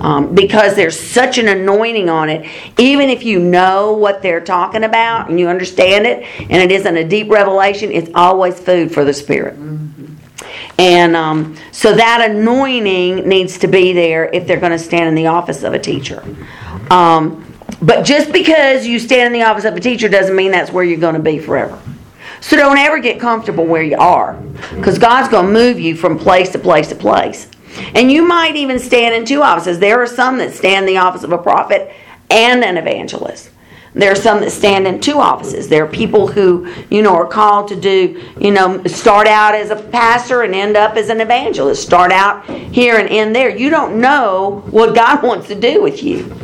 Speaker 1: Um, because there's such an anointing on it, even if you know what they're talking about and you understand it, and it isn't a deep revelation, it's always food for the spirit. And um, so that anointing needs to be there if they're going to stand in the office of a teacher. Um, but just because you stand in the office of a teacher doesn't mean that's where you're going to be forever. So don't ever get comfortable where you are because God's going to move you from place to place to place. And you might even stand in two offices. There are some that stand in the office of a prophet and an evangelist. There are some that stand in two offices. There are people who, you know, are called to do, you know, start out as a pastor and end up as an evangelist. Start out here and end there. You don't know what God wants to do with you.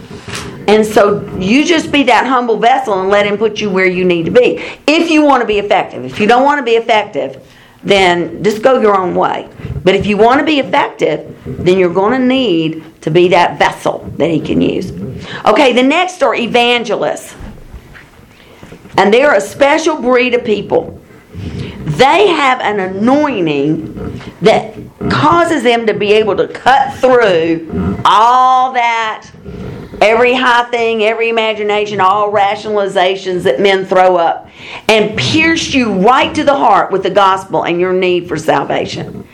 Speaker 1: And so you just be that humble vessel and let Him put you where you need to be. If you want to be effective. If you don't want to be effective, then just go your own way. But if you want to be effective, then you're going to need to be that vessel that He can use. Okay, the next are evangelists. And they're a special breed of people. They have an anointing that causes them to be able to cut through all that every high thing, every imagination, all rationalizations that men throw up, and pierce you right to the heart with the gospel and your need for salvation.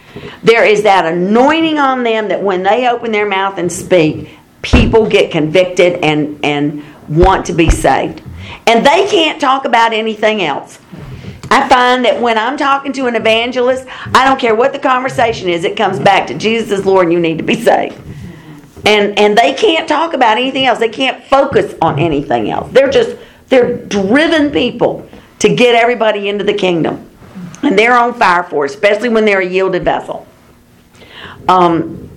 Speaker 1: There is that anointing on them that when they open their mouth and speak, people get convicted and, and want to be saved. And they can't talk about anything else. I find that when I'm talking to an evangelist, I don't care what the conversation is, it comes back to Jesus is Lord and you need to be saved and and they can't talk about anything else. They can't focus on anything else. They're just they're driven people to get everybody into the kingdom, and they're on fire for it, especially when they're a yielded vessel. Um,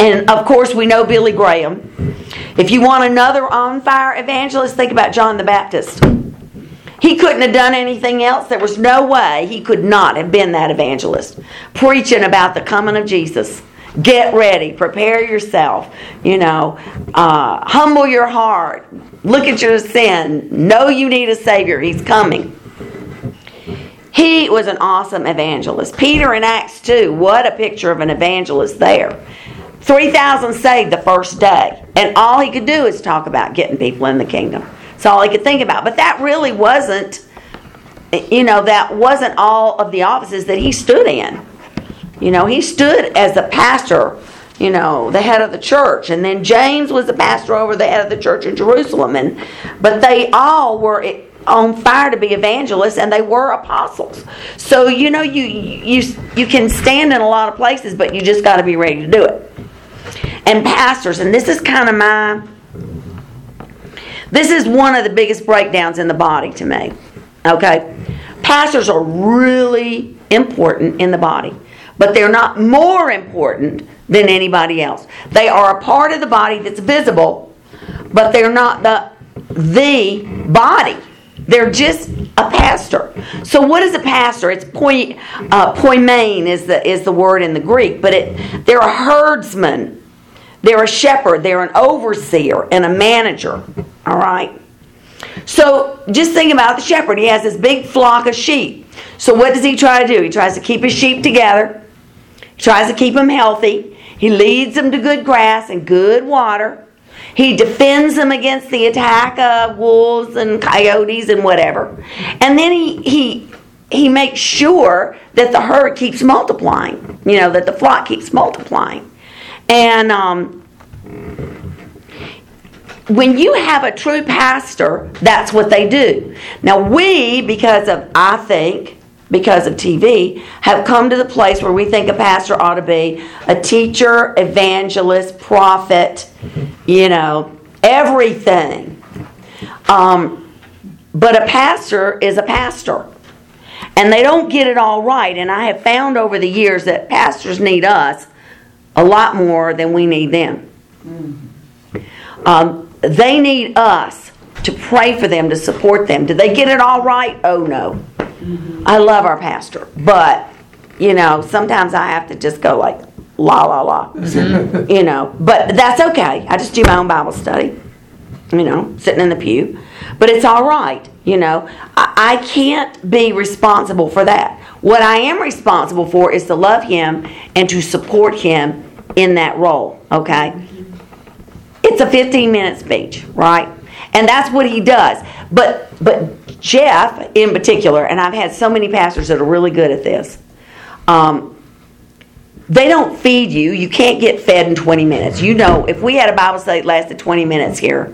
Speaker 1: and of course, we know Billy Graham. If you want another on fire evangelist, think about John the Baptist. He couldn't have done anything else. There was no way he could not have been that evangelist, preaching about the coming of Jesus Get ready. Prepare yourself. You know, uh, humble your heart. Look at your sin. Know you need a Savior. He's coming. He was an awesome evangelist. Peter in Acts 2, what a picture of an evangelist there. 3,000 saved the first day. And all he could do is talk about getting people in the kingdom. That's all he could think about. But that really wasn't, you know, that wasn't all of the offices that he stood in. You know, he stood as the pastor, you know, the head of the church. And then James was the pastor over the head of the church in Jerusalem. And but they all were on fire to be evangelists and they were apostles. So, you know, you you you can stand in a lot of places, but you just got to be ready to do it. And pastors, and this is kind of my this is one of the biggest breakdowns in the body to me. Okay? Pastors are really important in the body but they're not more important than anybody else. They are a part of the body that's visible, but they're not the the body. They're just a pastor. So what is a pastor? It's poi, uh, poimen is the is the word in the Greek, but it they're a herdsman. They're a shepherd, they're an overseer and a manager. All right? So just think about the shepherd. He has this big flock of sheep. So what does he try to do? He tries to keep his sheep together tries to keep them healthy. He leads them to good grass and good water. He defends them against the attack of wolves and coyotes and whatever. And then he, he, he makes sure that the herd keeps multiplying, you know, that the flock keeps multiplying. And um, when you have a true pastor, that's what they do. Now, we, because of, I think, because of TV, have come to the place where we think a pastor ought to be a teacher, evangelist, prophet, you know, everything. Um, but a pastor is a pastor. And they don't get it all right. And I have found over the years that pastors need us a lot more than we need them. Um, they need us to pray for them, to support them. Do they get it all right? Oh no. I love our pastor, but you know, sometimes I have to just go like la la la, you know. But that's okay. I just do my own Bible study, you know, sitting in the pew. But it's all right, you know. I, I can't be responsible for that. What I am responsible for is to love him and to support him in that role. Okay. It's a 15 minute speech, right? And that's what he does. But but Jeff in particular, and I've had so many pastors that are really good at this. Um, they don't feed you. You can't get fed in 20 minutes. You know, if we had a Bible study that lasted 20 minutes here,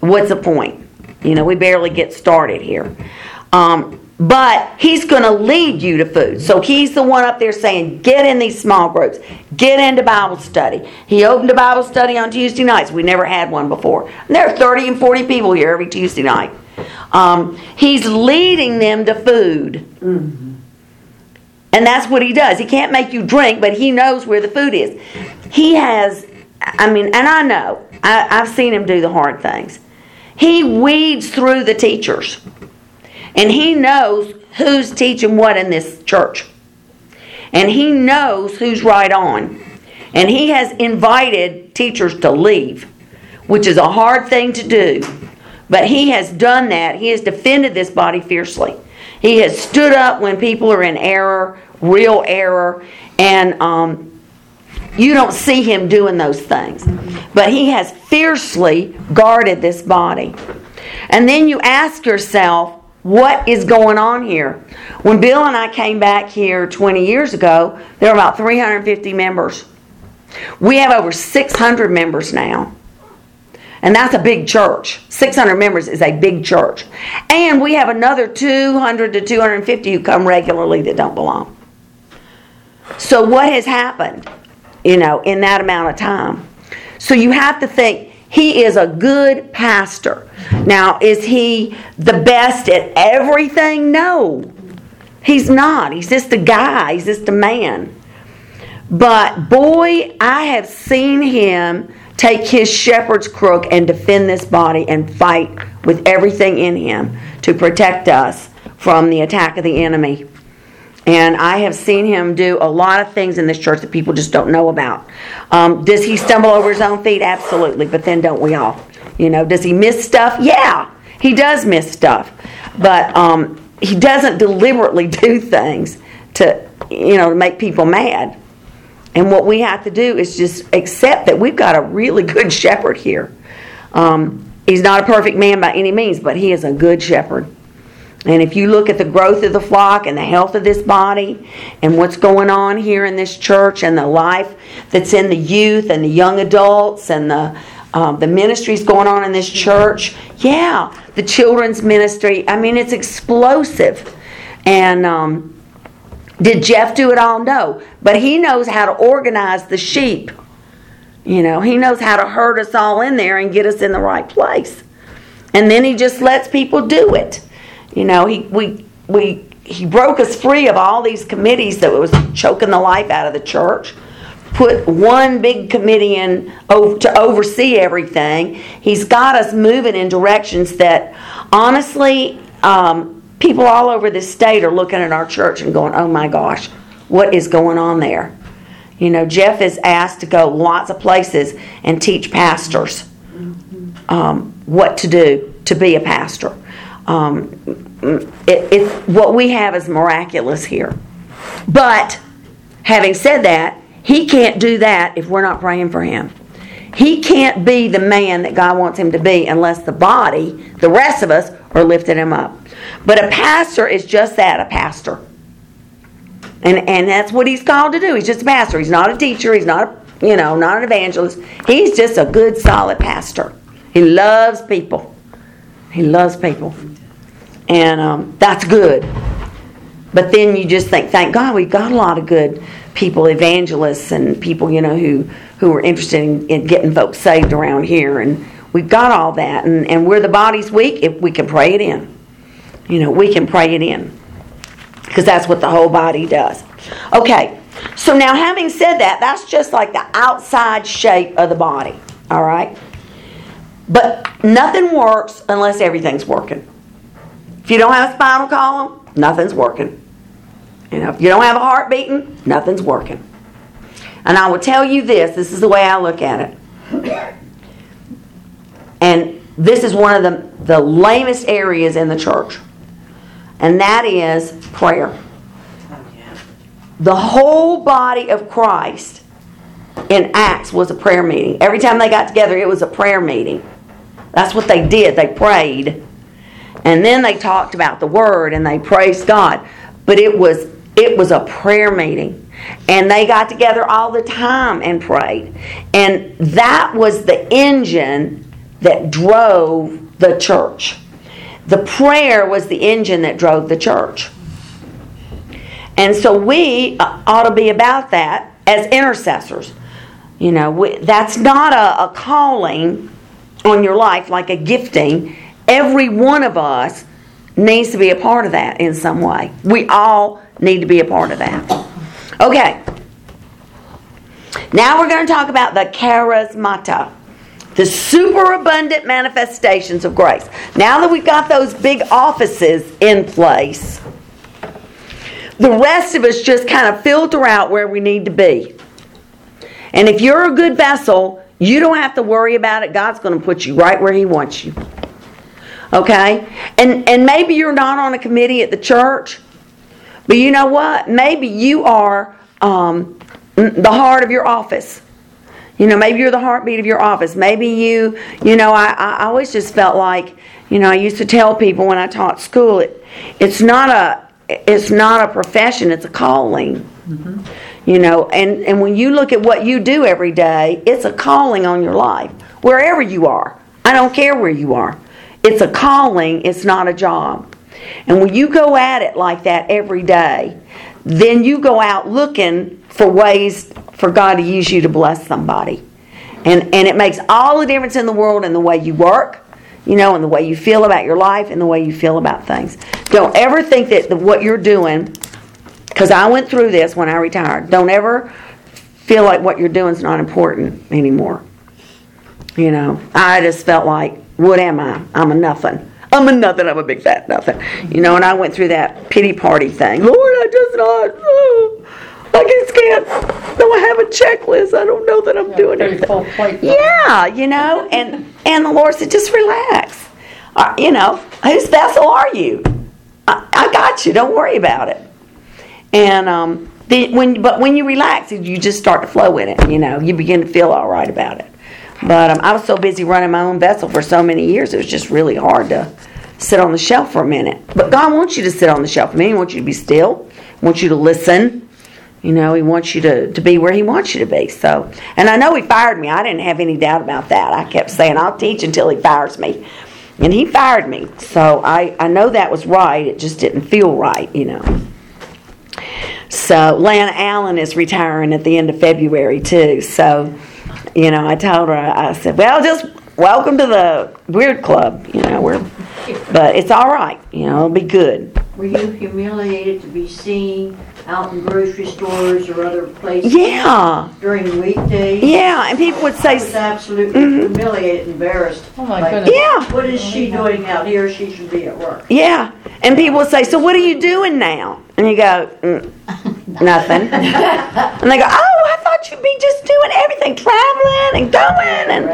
Speaker 1: what's the point? You know, we barely get started here. Um, but he's going to lead you to food. So he's the one up there saying, get in these small groups, get into Bible study. He opened a Bible study on Tuesday nights. We never had one before. And there are 30 and 40 people here every Tuesday night. Um, he's leading them to food. Mm-hmm. And that's what he does. He can't make you drink, but he knows where the food is. He has, I mean, and I know, I, I've seen him do the hard things. He weeds through the teachers. And he knows who's teaching what in this church. And he knows who's right on. And he has invited teachers to leave, which is a hard thing to do. But he has done that. He has defended this body fiercely. He has stood up when people are in error, real error, and um, you don't see him doing those things. But he has fiercely guarded this body. And then you ask yourself, what is going on here? When Bill and I came back here 20 years ago, there were about 350 members. We have over 600 members now. And that's a big church. 600 members is a big church. And we have another 200 to 250 who come regularly that don't belong. So, what has happened, you know, in that amount of time? So, you have to think he is a good pastor. Now, is he the best at everything? No. He's not. He's just a guy, he's just a man. But boy, I have seen him take his shepherd's crook and defend this body and fight with everything in him to protect us from the attack of the enemy. And I have seen him do a lot of things in this church that people just don't know about. Um, does he stumble over his own feet? Absolutely. But then don't we all? You know, does he miss stuff? Yeah, he does miss stuff. But um, he doesn't deliberately do things to, you know, to make people mad. And what we have to do is just accept that we've got a really good shepherd here. Um, he's not a perfect man by any means, but he is a good shepherd. And if you look at the growth of the flock and the health of this body and what's going on here in this church and the life that's in the youth and the young adults and the um, the ministries going on in this church, yeah, the children's ministry. I mean, it's explosive. And um, did Jeff do it all? No, but he knows how to organize the sheep. You know, he knows how to herd us all in there and get us in the right place. And then he just lets people do it. You know, he we we he broke us free of all these committees that was choking the life out of the church. Put one big committee in to oversee everything. He's got us moving in directions that, honestly, um, people all over this state are looking at our church and going, "Oh my gosh, what is going on there?" You know, Jeff is asked to go lots of places and teach pastors um, what to do to be a pastor. Um, it, it, what we have is miraculous here. But having said that, He can't do that if we're not praying for him. He can't be the man that God wants him to be unless the body, the rest of us, are lifting him up. But a pastor is just that, a pastor. And and that's what he's called to do. He's just a pastor. He's not a teacher, he's not a, you know, not an evangelist. He's just a good solid pastor. He loves people. He loves people. And um, that's good. But then you just think, thank God we've got a lot of good people, evangelists and people, you know, who, who are interested in, in getting folks saved around here. And we've got all that. And, and where the body's weak, if we can pray it in. You know, we can pray it in. Because that's what the whole body does. Okay, so now having said that, that's just like the outside shape of the body. All right? But nothing works unless everything's working. If you don't have a spinal column, nothing's working. You know, if you don't have a heart beating, nothing's working. And I will tell you this this is the way I look at it. And this is one of the, the lamest areas in the church, and that is prayer. The whole body of Christ in Acts was a prayer meeting. Every time they got together, it was a prayer meeting. That's what they did. They prayed. And then they talked about the word and they praised God. But it was it was a prayer meeting. And they got together all the time and prayed. And that was the engine that drove the church. The prayer was the engine that drove the church. And so we uh, ought to be about that as intercessors. You know, we, that's not a, a calling on your life like a gifting. Every one of us needs to be a part of that in some way. We all need to be a part of that. Okay. Now we're going to talk about the charismata, the superabundant manifestations of grace. Now that we've got those big offices in place, the rest of us just kind of filter out where we need to be. And if you're a good vessel, you don't have to worry about it. God's going to put you right where He wants you. Okay? And and maybe you're not on a committee at the church, but you know what? Maybe you are um, the heart of your office. You know, maybe you're the heartbeat of your office. Maybe you, you know, I, I always just felt like, you know, I used to tell people when I taught school, it, it's not a, it's not a profession, it's a calling. Mm-hmm. You know, and, and when you look at what you do every day, it's a calling on your life, wherever you are. I don't care where you are. It's a calling, it's not a job. And when you go at it like that every day, then you go out looking for ways for God to use you to bless somebody. And, and it makes all the difference in the world in the way you work, you know, and the way you feel about your life and the way you feel about things. Don't ever think that the, what you're doing, because I went through this when I retired, don't ever feel like what you're doing is not important anymore. You know, I just felt like, what am I? I'm a nothing. I'm a nothing. I'm a big fat nothing. You know, and I went through that pity party thing. Lord, I just not. Oh, I just can't. Don't have a checklist. I don't know that I'm
Speaker 2: Yeah,
Speaker 1: doing
Speaker 2: pretty
Speaker 1: everything.
Speaker 2: full plate.
Speaker 1: Yeah, you know, and and the Lord said, just relax. Uh, you know, whose vessel are you? I, I got you. Don't worry about it. And um, the, when but when you relax, you just start to flow in it. You know, you begin to feel all right about it. But um, I was so busy running my own vessel for so many years, it was just really hard to sit on the shelf for a minute. But God wants you to sit on the shelf. I mean, He wants you to be still, He wants you to listen. You know, He wants you to, to be where He wants you to be. So, and I know He fired me. I didn't have any doubt about that. I kept saying, I'll teach until He fires me. And He fired me. So I, I know that was right. It just didn't feel right, you know. So Lana Allen is retiring at the end of February too. So, you know, I told her, I said, well, just welcome to the Weird Club. You know, we're, but it's all right. You know, it'll be good.
Speaker 3: Were you humiliated to be seen out in grocery stores or other places?
Speaker 1: Yeah,
Speaker 3: During weekdays?
Speaker 1: yeah. And people would say,
Speaker 3: I was absolutely mm-hmm. humiliated, embarrassed.
Speaker 2: Oh my
Speaker 3: Like,
Speaker 2: goodness.
Speaker 1: yeah,
Speaker 3: What is she doing out here? She should be at work.
Speaker 1: yeah. And people would say, so what are you doing now? And you go, mm, nothing. And they go, oh, I thought you'd be just doing everything, traveling and going. And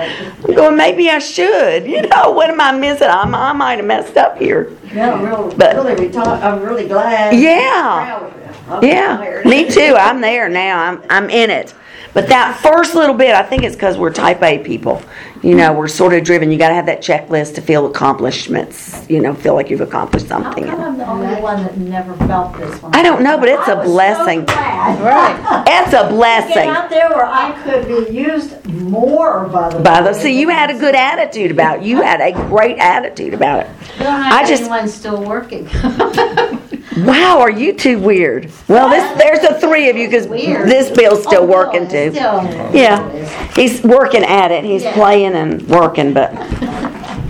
Speaker 1: I'm going, maybe I should. You know, what am I missing? I'm, I might have messed up here.
Speaker 3: No, real,
Speaker 1: But-
Speaker 3: really, I'm really glad.
Speaker 1: Yeah.
Speaker 3: Proud of you. I'm
Speaker 1: Yeah, me too. I'm there now. I'm I'm in it. But that first little bit, I think it's because we're type A people. You know, we're sort of driven. You got to have that checklist to feel accomplishments. You know, feel like you've accomplished
Speaker 3: How
Speaker 1: something.
Speaker 3: come I'm the only one that never felt this one?
Speaker 1: I don't know, but it's
Speaker 3: I
Speaker 1: a
Speaker 3: was so
Speaker 1: blessing.
Speaker 3: glad.
Speaker 2: Right.
Speaker 1: It's a
Speaker 3: Get
Speaker 1: blessing.
Speaker 3: out there where I could be used more by the.
Speaker 1: By the see, you had a good attitude about it. You had a great attitude about it.
Speaker 4: We don't
Speaker 1: I
Speaker 4: have
Speaker 1: just-
Speaker 4: anyone still working.
Speaker 1: Wow, are you two weird? Well, this there's the three of you because this Bill's still
Speaker 4: Oh,
Speaker 1: working too.
Speaker 4: still-
Speaker 1: Yeah, he's working at it. He's
Speaker 4: Yeah.
Speaker 1: playing and working, but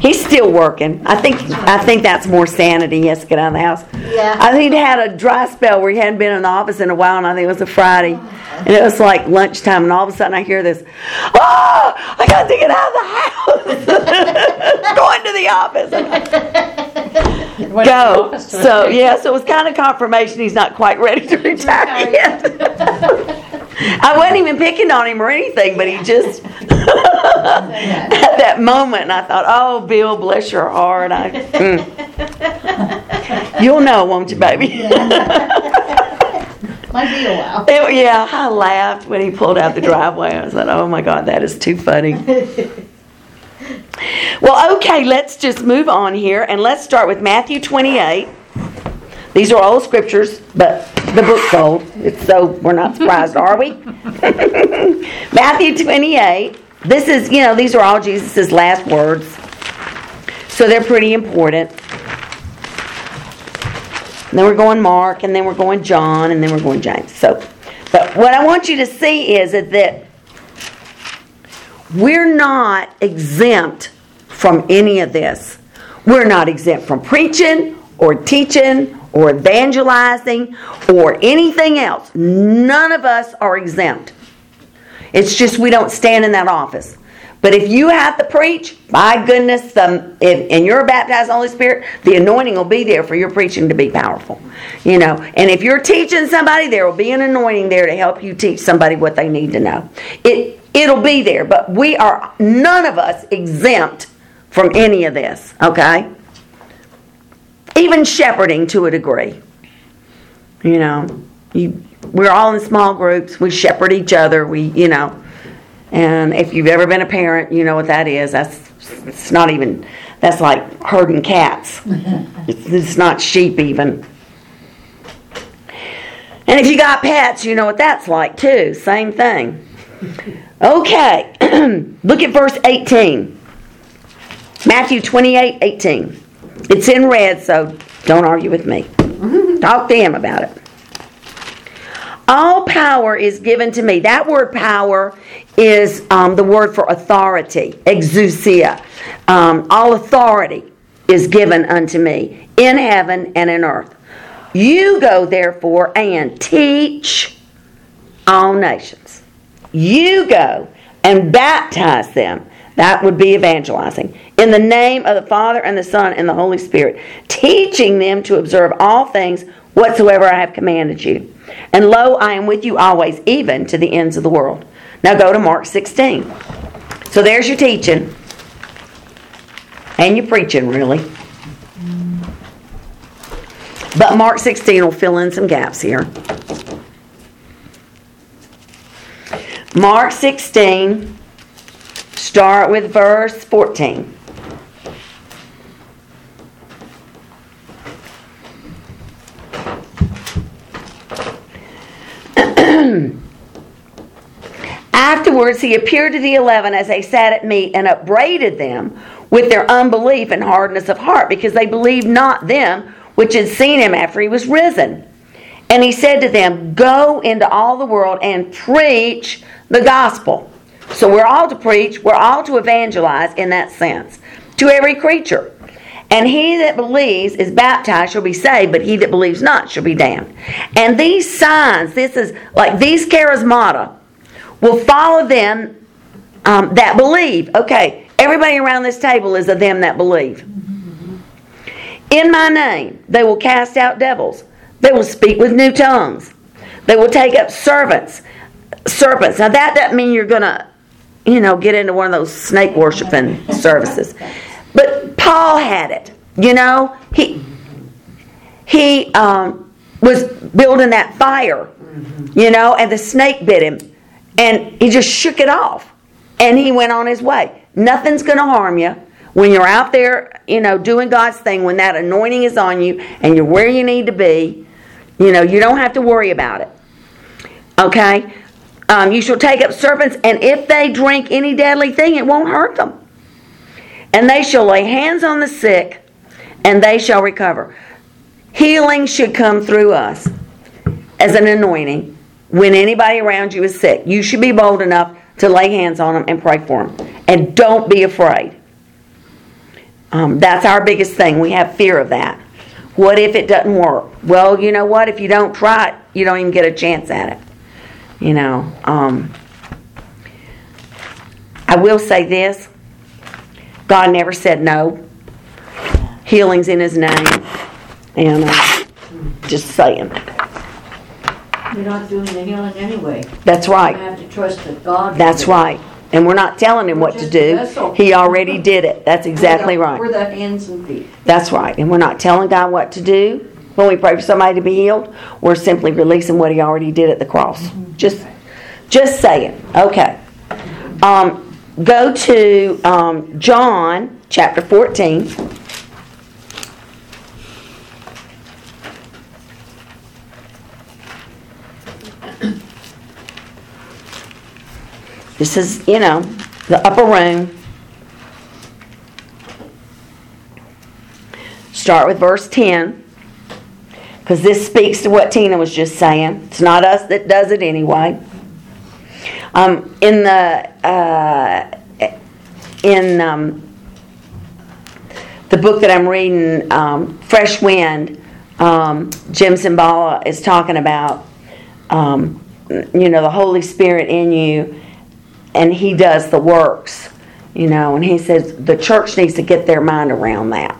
Speaker 1: he's still working. I think I think that's more sanity. He has to get out of the house.
Speaker 4: Yeah.
Speaker 1: I think he had a dry spell where he hadn't been in the office in a while, and I think it was a Friday, and it was like lunchtime, and all of a sudden I hear this, "Oh, I got to get out of the house, going to the office."
Speaker 2: Went the
Speaker 1: Go.
Speaker 2: office to-
Speaker 1: So yeah, so it was kind of confirmation he's not quite ready to retire yet. I wasn't even picking on him or anything, but he just at that moment, and I thought, "Oh, Bill, bless your heart." I, mm. You'll know, won't you, baby?
Speaker 4: Might be a while.
Speaker 1: It- yeah, I laughed when he pulled out the driveway. I was like, "Oh my God, that is too funny." Well, okay, let's just move on here and let's start with Matthew 28. These are old scriptures, but the book's old, so we're not surprised, are we? Matthew 28. This is, you know, these are all Jesus' last words, so they're pretty important. And then we're going Mark, and then we're going John, and then we're going James. So, but what I want you to see is that, that we're not exempt from any of this. We're not exempt from preaching or teaching or evangelizing or anything else. None of us are exempt. It's just we don't stand in that office. But if you have to preach, my goodness, the, if, and you're baptized the Holy Spirit, the anointing will be there for your preaching to be powerful. You know, and if you're teaching somebody, there will be an anointing there to help you teach somebody what they need to know. It it'll be there, but we are none of us exempt from any of this. Okay, even shepherding to a degree. You know, you we're all in small groups. We shepherd each other. We, you know, and if you've ever been a parent, you know what that is. That's it's not even that's like herding cats. it's, it's not sheep even. And if you got pets, you know what that's like too. Same thing. Okay, look at verse 18. Matthew 28 18. It's in red, so don't argue with me. Talk to him about it. All power is given to me. That word power is um, the word for authority, exousia. Um, all authority is given unto me in heaven and in earth. You go therefore and teach all nations. You go and baptize them. That would be evangelizing. In the name of the Father and the Son and the Holy Spirit, teaching them to observe all things whatsoever I have commanded you. And lo, I am with you always, even to the ends of the world. Now go to Mark 16. So there's your teaching. And your preaching, really. But Mark 16 will fill in some gaps here. Mark 16, start with verse 14. Afterwards, he appeared to the eleven as they sat at meat and upbraided them with their unbelief and hardness of heart, because they believed not them which had seen him after he was risen. And he said to them, Go into all the world and preach the gospel. So we're all to preach, we're all to evangelize in that sense to every creature. And he that believes is baptized shall be saved, but he that believes not shall be damned. And these signs, this is like these charismata, will follow them um, that believe. Okay, everybody around this table is of them that believe. In my name, they will cast out devils. They will speak with new tongues. They will take up servants, serpents. Now that doesn't mean you're gonna, you know, get into one of those snake worshiping services. But Paul had it. You know, he he um, was building that fire. You know, and the snake bit him, And he just shook it off. And he went on his way. Nothing's going to harm you. When you're out there, you know, doing God's thing, when that anointing is on you and you're where you need to be, you know, you don't have to worry about it. Okay? Um, you shall take up serpents, and if they drink any deadly thing, it won't hurt them. And they shall lay hands on the sick, and they shall recover. Healing should come through us as an anointing when anybody around you is sick. You should be bold enough to lay hands on them and pray for them. And don't be afraid. Um, that's our biggest thing. We have fear of that. What if it doesn't work? Well, you know what? If you don't try it, you don't even get a chance at it. You know, um, I will say this God never said no. Healing's in His name. And uh, just saying.
Speaker 3: You're not doing the healing anyway.
Speaker 1: That's
Speaker 3: You
Speaker 1: right.
Speaker 3: have to trust that God. will
Speaker 1: That's
Speaker 3: do it.
Speaker 1: right. And we're not telling Him what to do. He already did it. That's exactly
Speaker 3: We're the-
Speaker 1: right.
Speaker 3: We're the hands and feet.
Speaker 1: That's right. And we're not telling God what to do when we pray for somebody to be healed. We're simply releasing what He already did at the cross. Just, just saying. Okay. Um, go to um, John chapter 14. This is, you know, the upper room. Start with verse 10. Because this speaks to what Tina was just saying. It's not us that does it anyway. Um, in the uh, in um, the book that I'm reading, um, Fresh Wind, um, Jim Cymbala is talking about um, you know the Holy Spirit in you, and He does the works. You know, and he says the church needs to get their mind around that.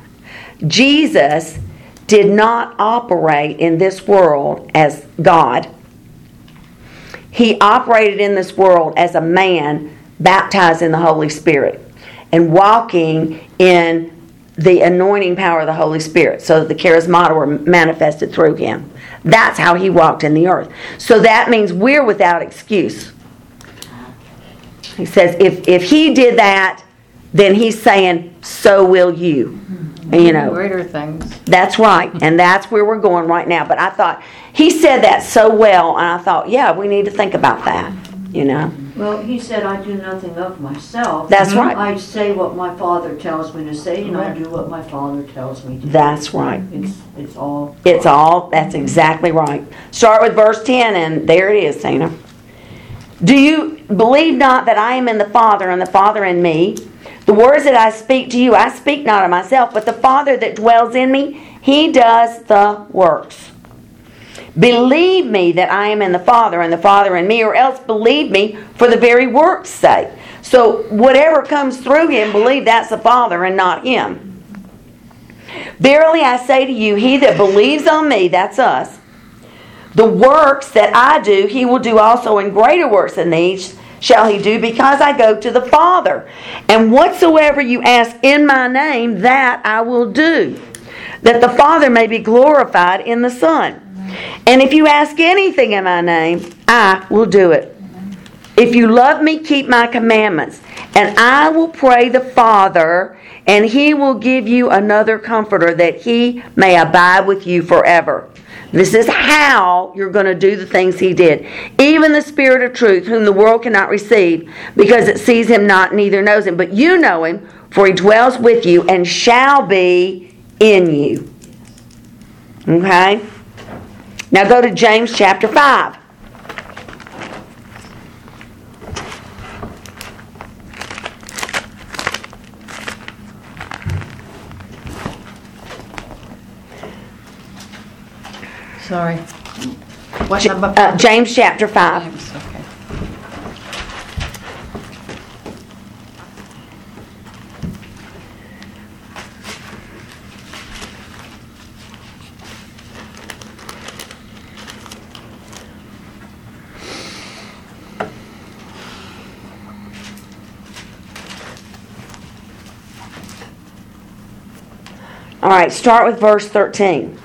Speaker 1: Jesus did not operate in this world as God. He operated in this world as a man baptized in the Holy Spirit and walking in the anointing power of the Holy Spirit so that the charismata were manifested through him. That's how he walked in the earth. So that means we're without excuse. He says, if, if he did that, then he's saying, so will you. Mm-hmm. You know,
Speaker 2: Greater things.
Speaker 1: that's right, and that's where we're going right now. But I thought he said that so well, and I thought, yeah, we need to think about that. You know,
Speaker 3: Well, he said, I do nothing of myself.
Speaker 1: That's right.
Speaker 3: I say what my father tells me to say, and I do what my father tells me to do.
Speaker 1: that's right.
Speaker 3: It's, it's all.
Speaker 1: It's all. That's exactly right. Start with verse ten, and there it is, Tina. Do you believe not that I am in the Father, and the Father in me? The words that I speak to you, I speak not of myself, but the Father that dwells in me, He does the works. Believe me that I am in the Father and the Father in me, or else believe me for the very work's sake. So, whatever comes through him, believe that's the Father and not him. Verily I say to you, he that believes on me, that's us, the works that I do, he will do also, and greater works than these shall he do, because I go to the Father. And whatsoever you ask in my name, that I will do, that the Father may be glorified in the Son. And if you ask anything in my name, I will do it. If you love me, keep my commandments. And I will pray the Father, and he will give you another comforter that he may abide with you forever. This is how you're going to do the things he did. Even the Spirit of truth, whom the world cannot receive, because it sees him not, neither knows him. But you know him, for he dwells with you and shall be in you. Okay? Now go to James chapter 5.
Speaker 2: Sorry. What number?
Speaker 1: uh, James chapter 5.
Speaker 2: James, okay.
Speaker 1: All right, start with verse 13.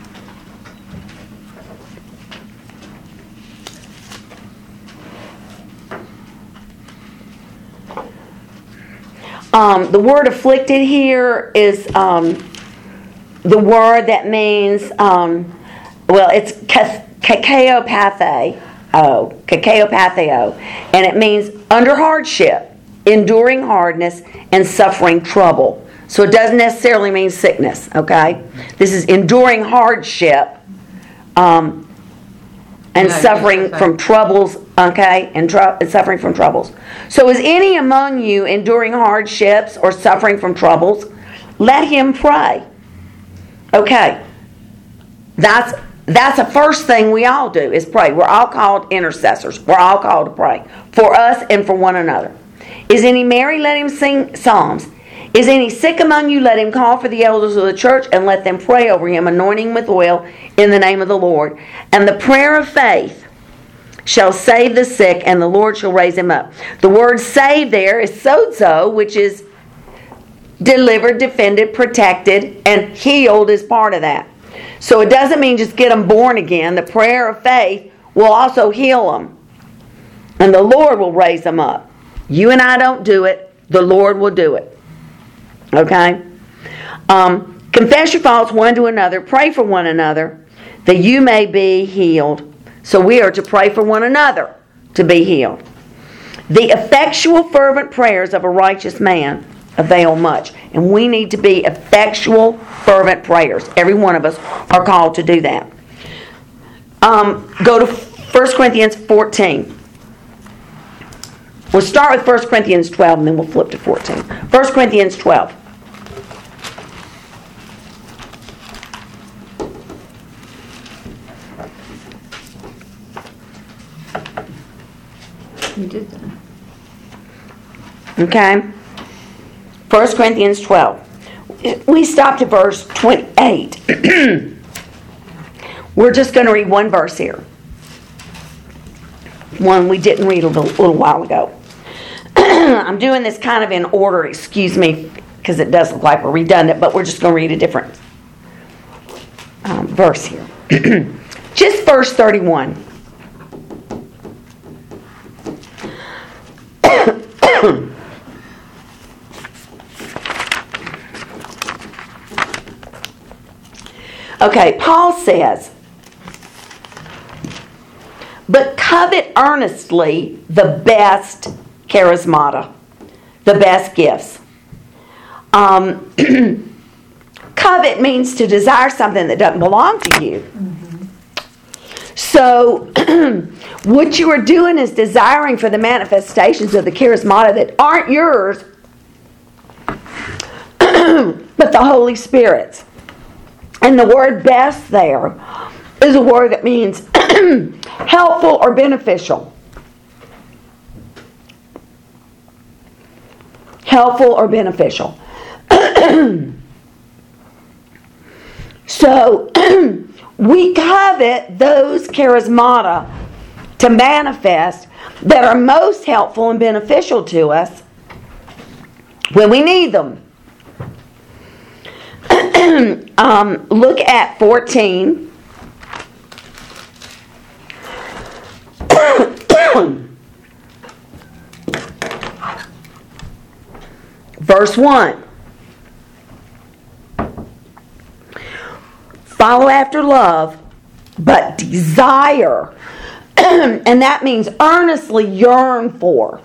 Speaker 1: Um, the word afflicted here is um, the word that means, um, well, it's kakeopathe, oh, kakeopatheo, and it means under hardship, enduring hardness, and suffering trouble. So it doesn't necessarily mean sickness, okay? This is enduring hardship um, and
Speaker 2: No,
Speaker 1: suffering from troubles, okay, and tr- suffering from troubles. So, is any among you enduring hardships or suffering from troubles? Let him pray. Okay, that's that's the first thing we all do is pray. We're all called intercessors. We're all called to pray for us and for one another. Is any merry? Let him sing psalms. Is any sick among you? Let him call for the elders of the church and let them pray over him, anointing with oil in the name of the Lord. And the prayer of faith shall save the sick, and the Lord shall raise him up. The word save there is sozo, which is delivered, defended, protected, and healed is part of that. So it doesn't mean just get them born again. The prayer of faith will also heal them, and the Lord will raise them up. You and I don't do it, the Lord will do it. Okay? Um, confess your faults one to another, pray for one another, that you may be healed. So we are to pray for one another to be healed. The effectual, fervent prayers of a righteous man avail much. And we need to be effectual, fervent prayers. Every one of us are called to do that. Um, go to 1 Corinthians 14. We'll start with 1 Corinthians 12 and then we'll flip to 14. 1 Corinthians 12.
Speaker 2: You did that.
Speaker 1: Okay? 1 Corinthians 12. We stopped at verse 28. We're just going to read one verse here. One we didn't read a little, little while ago. I'm doing this kind of in order, excuse me, because it does look like we're redundant, but we're just going to read a different um, verse here. just verse 31. Okay, Paul says, but covet earnestly the best charismata, the best gifts. Um, covet means to desire something that doesn't belong to you. So, what you are doing is desiring for the manifestations of the charismata that aren't yours, but the Holy Spirit's. And the word best there is a word that means helpful or beneficial. Helpful or beneficial. so we covet those charismata to manifest that are most helpful and beneficial to us when we need them. um, look at 14. Verse 1. Follow after love, but desire, and that means earnestly yearn for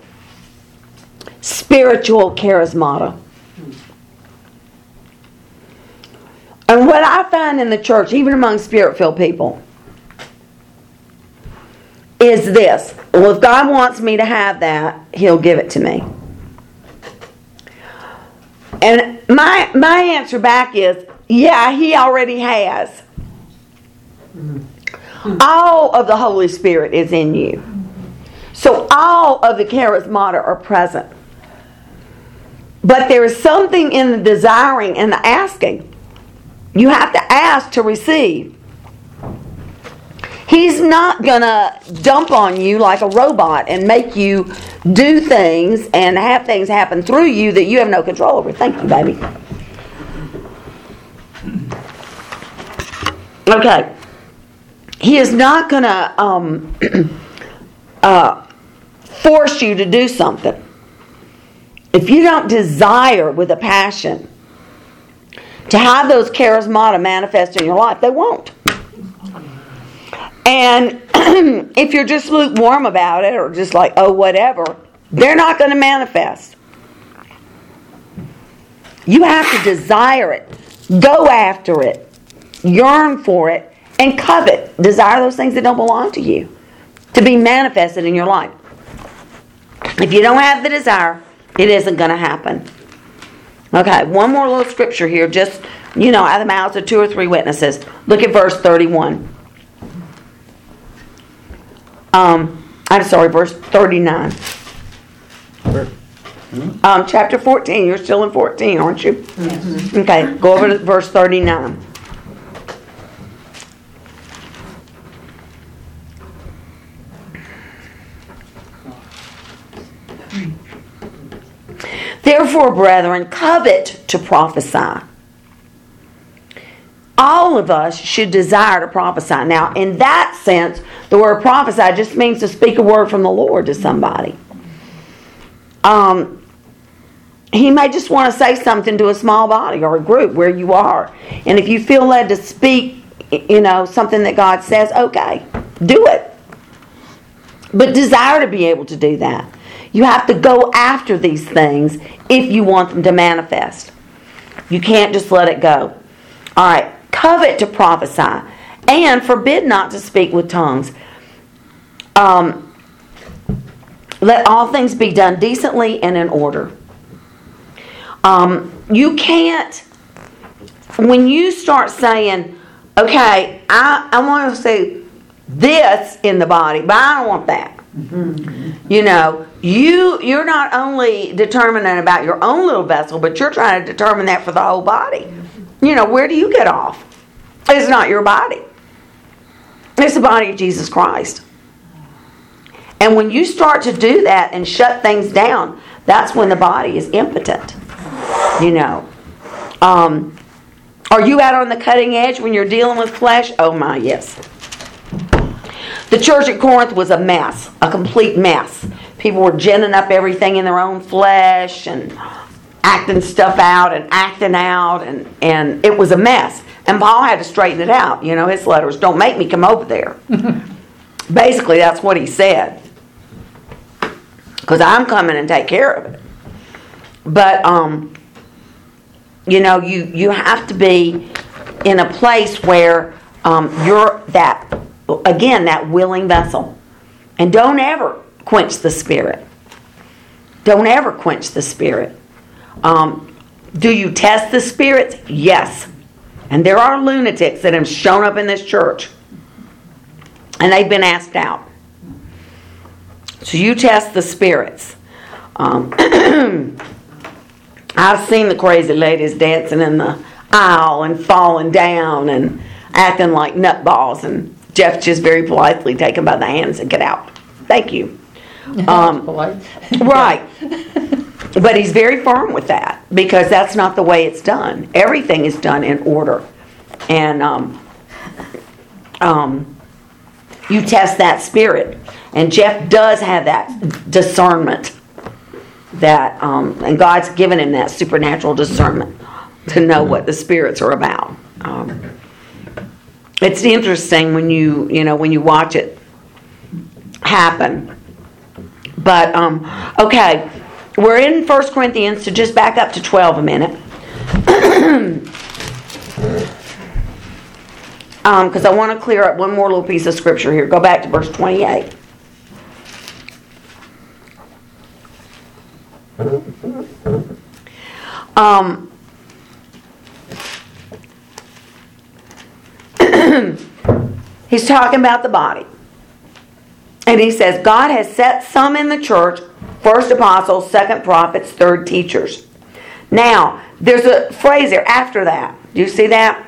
Speaker 1: spiritual charismata. And what I find in the church, even among spirit filled people, is this. Well, if God wants me to have that, He'll give it to me. And my my answer back is, yeah, He already has. Mm-hmm. All of the Holy Spirit is in you. So all of the charismata are present. But there is something in the desiring and the asking. You have to ask to receive. He's not going to dump on you like a robot and make you do things and have things happen through you that you have no control over. Thank you, baby. Okay. He is not going to um, uh, force you to do something. if you don't desire with a passion to have those charismata manifest in your life, they won't. And if you're just lukewarm about it or just like, oh, whatever, they're not going to manifest. You have to desire it, go after it, yearn for it, and covet. Desire those things that don't belong to you to be manifested in your life. If you don't have the desire, it isn't going to happen. Okay, one more little scripture here, just, you know, out of the mouths of two or three witnesses. Look at verse 31. Um, I'm sorry, verse 39. Um, chapter 14. You're still in 14, aren't you? Okay, go over to verse 39. Therefore, brethren, covet to prophesy. All of us should desire to prophesy. Now, in that sense, the word prophesy just means to speak a word from the Lord to somebody. Um, he may just want to say something to a small body or a group where you are. And if you feel led to speak, you know, something that God says, okay, do it. But desire to be able to do that. You have to go after these things if you want them to manifest. You can't just let it go. All right, covet to prophesy and forbid not to speak with tongues. Um, let all things be done decently and in order. Um, you can't, when you start saying, okay, I, I want to say this in the body, but I don't want that. You know, you you're not only determining about your own little vessel, but you're trying to determine that for the whole body. You know, where do you get off? It's not your body. It's the body of Jesus Christ. And when you start to do that and shut things down, that's when the body is impotent. You know. Um, are you out on the cutting edge when you're dealing with flesh? Oh my, yes. The church at Corinth was a mess, a complete mess. People were ginning up everything in their own flesh and acting stuff out and acting out, and, and it was a mess. And Paul had to straighten it out. You know, his letters, don't make me come over there. Basically, that's what he said. Because I'm coming and take care of it. But, um, you know, you, you have to be in a place where um, you're that again, that willing vessel. And don't ever quench the spirit. Don't ever quench the spirit. Um, do you test the spirits? Yes. And there are lunatics that have shown up in this church. And they've been asked out. So you test the spirits. Um, I've seen the crazy ladies dancing in the aisle and falling down and acting like nutballs and Jeff just very politely take him by the hands and get out. Thank you. Um,
Speaker 2: Polite.
Speaker 1: right. But he's very firm with that because that's not the way it's done. Everything is done in order. And um, um, you test that spirit. And Jeff does have that discernment. That um, and God's given him that supernatural discernment to know what the spirits are about. Um, it's interesting when you you know when you watch it happen. But um, okay, we're in First Corinthians, so just back up to twelve a minute. Because um, I want to clear up one more little piece of scripture here. Go back to verse 28. Um, he's talking about the body. And he says, God has set some in the church first apostles, second prophets, third teachers. Now, there's a phrase there after that. Do you see that?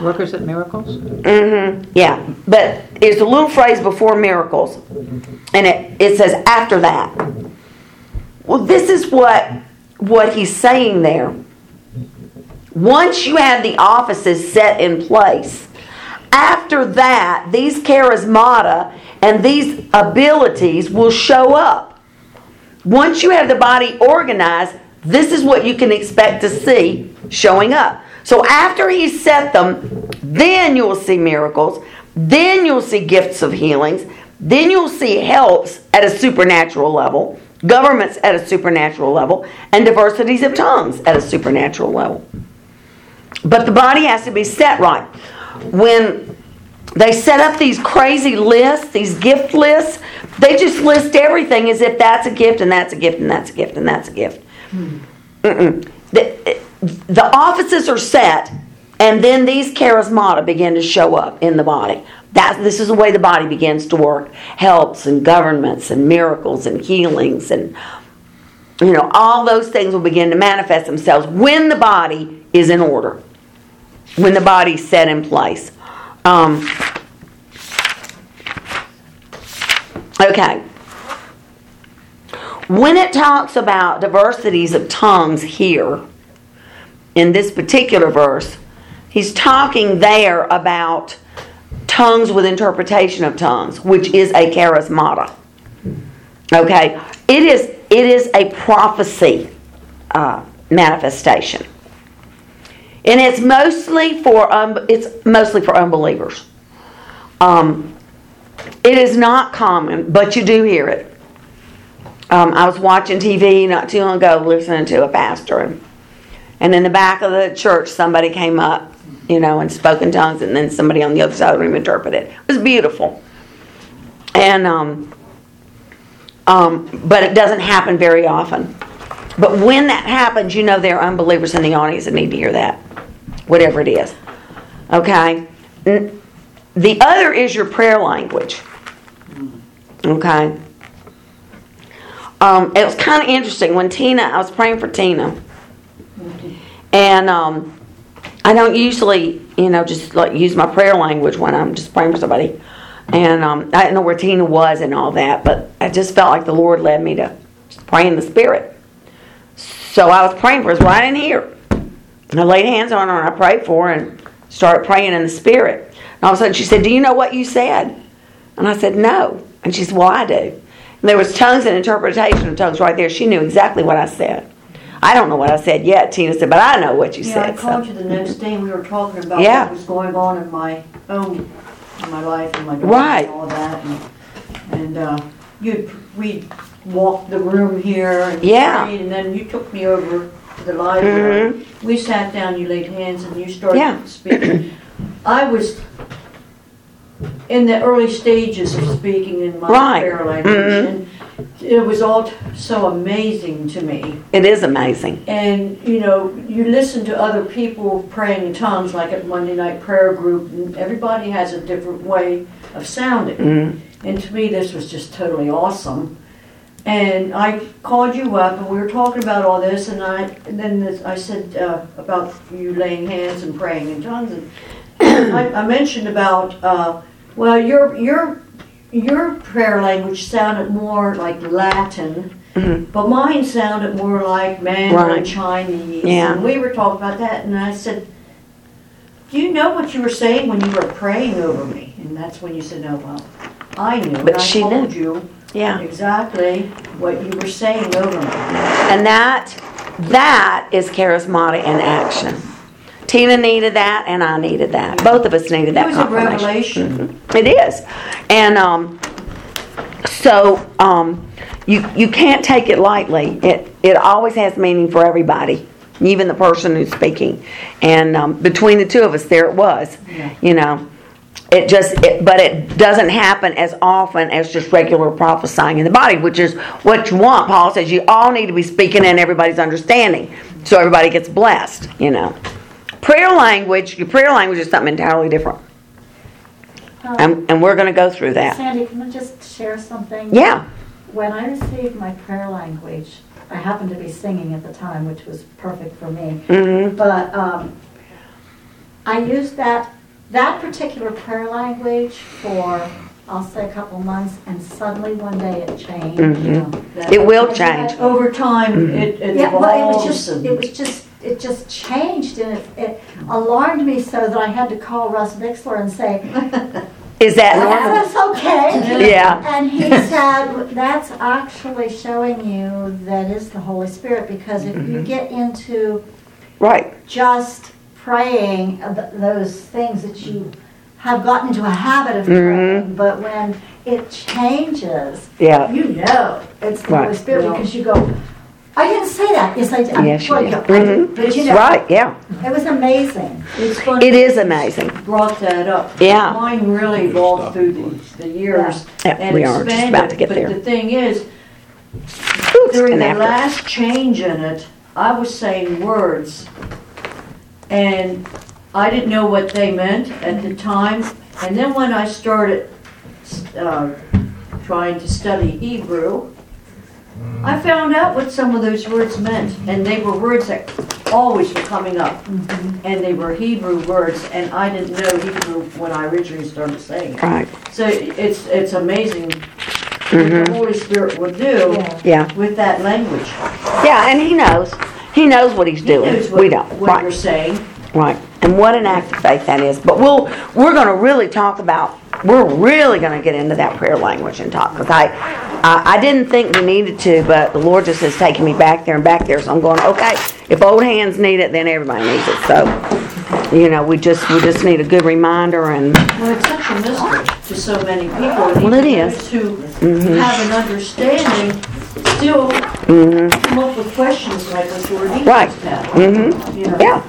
Speaker 2: Workers at miracles?
Speaker 1: Mm-hmm. Yeah. But it's a little phrase before miracles. And it, it says after that. Well, this is what what he's saying there. Once you have the offices set in place, after that, these charismata and these abilities will show up. Once you have the body organized, this is what you can expect to see showing up. So after he set them, then you'll see miracles, then you'll see gifts of healings, then you'll see helps at a supernatural level, governments at a supernatural level, and diversities of tongues at a supernatural level. But the body has to be set right. When they set up these crazy lists, these gift lists, they just list everything as if that's a gift and that's a gift and that's a gift and that's a gift. Hmm. Mm-mm. The, the offices are set, and then these charismata begin to show up in the body. That, this is the way the body begins to work. Helps and governments and miracles and healings and you know, all those things will begin to manifest themselves when the body is in order, when the body's set in place. Um, okay. When it talks about diversities of tongues here, in this particular verse, he's talking there about tongues with interpretation of tongues, which is a charismata. Okay, it is it is a prophecy uh, manifestation, and it's mostly for um, it's mostly for unbelievers. Um, it is not common, but you do hear it. Um, I was watching TV not too long ago, listening to a pastor, and, and in the back of the church, somebody came up, you know, and spoke in tongues, and then somebody on the other side of the room interpreted. It was beautiful, and um, um, but it doesn't happen very often. But when that happens, you know there are unbelievers in the audience that need to hear that, whatever it is. Okay? The other is your prayer language. Okay? Um, it was kind of interesting when Tina, I was praying for Tina, and um, I don't usually, you know, just like use my prayer language when I'm just praying for somebody. And um, I didn't know where Tina was and all that, but I just felt like the Lord led me to pray in the Spirit. So I was praying for her, right in here. And I laid hands on her and I prayed for her and started praying in the Spirit. And all of a sudden she said, Do you know what you said? And I said, No. And she said, Well, I do. And there was tongues and interpretation of tongues right there. She knew exactly what I said. I don't know what I said yet, Tina said, but I know what you
Speaker 3: Yeah, I
Speaker 1: said.
Speaker 3: called
Speaker 1: so.
Speaker 3: you the next day and we were talking about
Speaker 1: Yeah.
Speaker 3: what was going on in my own, in my life and my daughter
Speaker 1: Right.
Speaker 3: and all that. And, and uh, you, we walked the room here and
Speaker 1: Yeah.
Speaker 3: and then you took me over to the library. We sat down, you laid hands and you
Speaker 1: Mm-hmm. Yeah.
Speaker 3: started speaking. I was in the early stages of speaking in my
Speaker 1: Right.
Speaker 3: prayer language
Speaker 1: Mhm.
Speaker 3: and it was all t- so amazing to me.
Speaker 1: It is amazing.
Speaker 3: And you know, you listen to other people praying in tongues, like at Monday night prayer group, and everybody has a different way of sounding.
Speaker 1: Mm.
Speaker 3: And to me, this was just totally awesome. And I called you up, and we were talking about all this, and I and then this, I said uh, about you laying hands and praying in tongues, and I, I mentioned about uh, well, your your your prayer language sounded more like Latin.
Speaker 1: Mhm.
Speaker 3: But mine sounded more like Mandarin
Speaker 1: Right.
Speaker 3: Chinese.
Speaker 1: Yeah.
Speaker 3: And we were talking about that, and I said, Do you know what you were saying when you were praying over me? And that's when you said, No, well, I knew.
Speaker 1: But she
Speaker 3: told
Speaker 1: knew.
Speaker 3: you
Speaker 1: Yeah.
Speaker 3: exactly what you were saying over me.
Speaker 1: And that that is charismatic in action. Tina needed that, and I needed that. Both of us needed that.
Speaker 3: It was a revelation.
Speaker 1: It is, and um, so um, you you can't take it lightly. It it always has meaning for everybody, even the person who's speaking. And um, between the two of us, there it was.
Speaker 3: Yeah.
Speaker 1: You know, it just it, but it doesn't happen as often as just regular prophesying in the body, which is what you want. Paul says you all need to be speaking in everybody's understanding, so everybody gets blessed. You know, prayer language. Your prayer language is something entirely different.
Speaker 4: Um,
Speaker 1: And, and we're going to go through that.
Speaker 4: Sandy, can I just share something?
Speaker 1: Yeah.
Speaker 4: When I received my prayer language, I happened to be singing at the time, which was perfect for me.
Speaker 1: Mm-hmm.
Speaker 4: But um, I used that that particular prayer language for I'll say a couple months, and suddenly one day it changed.
Speaker 1: Mhm. It will change.
Speaker 3: Over time,
Speaker 1: Mm-hmm.
Speaker 3: it, it
Speaker 4: Yeah, well, it was
Speaker 3: evolves
Speaker 4: just
Speaker 3: and-
Speaker 4: it was just it just changed, and it, it alarmed me so that I had to call Russ Bixler and say,
Speaker 1: Is that normal?
Speaker 4: That's okay.
Speaker 1: Yeah.
Speaker 4: And he said, that's actually showing you that is the Holy Spirit, because if
Speaker 1: Mm-hmm.
Speaker 4: you get into
Speaker 1: Right.
Speaker 4: just praying those things that you have gotten into a habit of
Speaker 1: Mm-hmm.
Speaker 4: praying, but when it changes,
Speaker 1: Yeah.
Speaker 4: you know it's the Holy Spirit
Speaker 3: Yeah.
Speaker 4: because you go, I didn't say that. Yes, I did.
Speaker 1: Yes, you
Speaker 4: sure
Speaker 1: did.
Speaker 4: I did.
Speaker 1: Mhm.
Speaker 4: But you know,
Speaker 1: Right, yeah.
Speaker 4: it was amazing.
Speaker 3: It's funny.
Speaker 1: It is amazing.
Speaker 3: Brought that up.
Speaker 1: Yeah.
Speaker 3: Mine really evolved through the, the years
Speaker 1: Yeah,
Speaker 3: and
Speaker 1: we are just
Speaker 3: expanded.
Speaker 1: about to get there.
Speaker 3: But the thing is,
Speaker 1: Ooh,
Speaker 3: during the
Speaker 1: after.
Speaker 3: last change in it, I was saying words, and I didn't know what they meant at the time. And then when I started uh, trying to study Hebrew, I found out what some of those words meant, and they were words that always were coming up, and they were Hebrew words, and I didn't know Hebrew when I originally started saying it.
Speaker 1: Right,
Speaker 3: So it's it's amazing what the Holy Spirit will do
Speaker 4: yeah.
Speaker 3: with that language.
Speaker 1: Yeah, and he knows. He knows what he's
Speaker 3: He
Speaker 1: doing.
Speaker 3: knows what,
Speaker 1: we don't.
Speaker 3: what
Speaker 1: right.
Speaker 3: you're saying.
Speaker 1: Right. And what an act of faith that is. But we'll we're going to really talk about we're really going to get into that prayer language and talk because I, I I didn't think we needed to, but the Lord just has taken me back there and back there. So I'm going okay. If old hands need it, then everybody needs it. So you know we just we just need a good reminder and
Speaker 3: Well, it's such a mystery to so many people.
Speaker 1: Well, it is.
Speaker 3: even
Speaker 1: is.
Speaker 3: those Who mm-hmm. have an understanding still come up with questions like what you were
Speaker 1: Mm-hmm. Right.
Speaker 3: Mm-hmm. You know?
Speaker 1: yeah.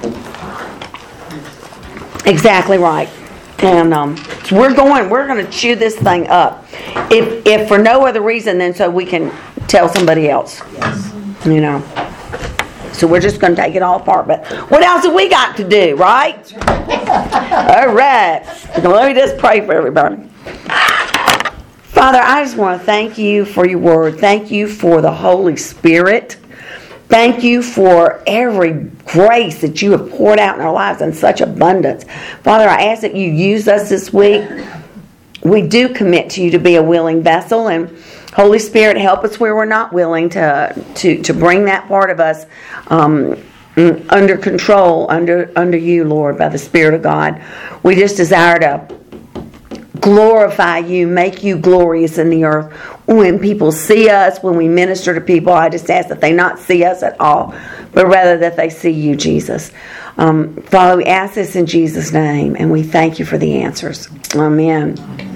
Speaker 1: Exactly right. And um, so we're going, we're going to chew this thing up. If, if for no other reason than so we can tell somebody else. You know. So we're just going to take it all apart. But what else have we got to do, right? all right. Let me just pray for everybody. Father, I just want to thank you for your word. Thank you for the Holy Spirit. Thank you for every grace that you have poured out in our lives in such abundance. Father, I ask that you use us this week. We do commit to you to be a willing vessel and Holy Spirit, help us where we're not willing to to, to bring that part of us um, under control, under under you, Lord, by the Spirit of God. We just desire to glorify you, make you glorious in the earth. When people see us, when we minister to people, I just ask that they not see us at all, but rather that they see you, Jesus. Um, Father, we ask this in Jesus' name, and we thank you for the answers. Amen.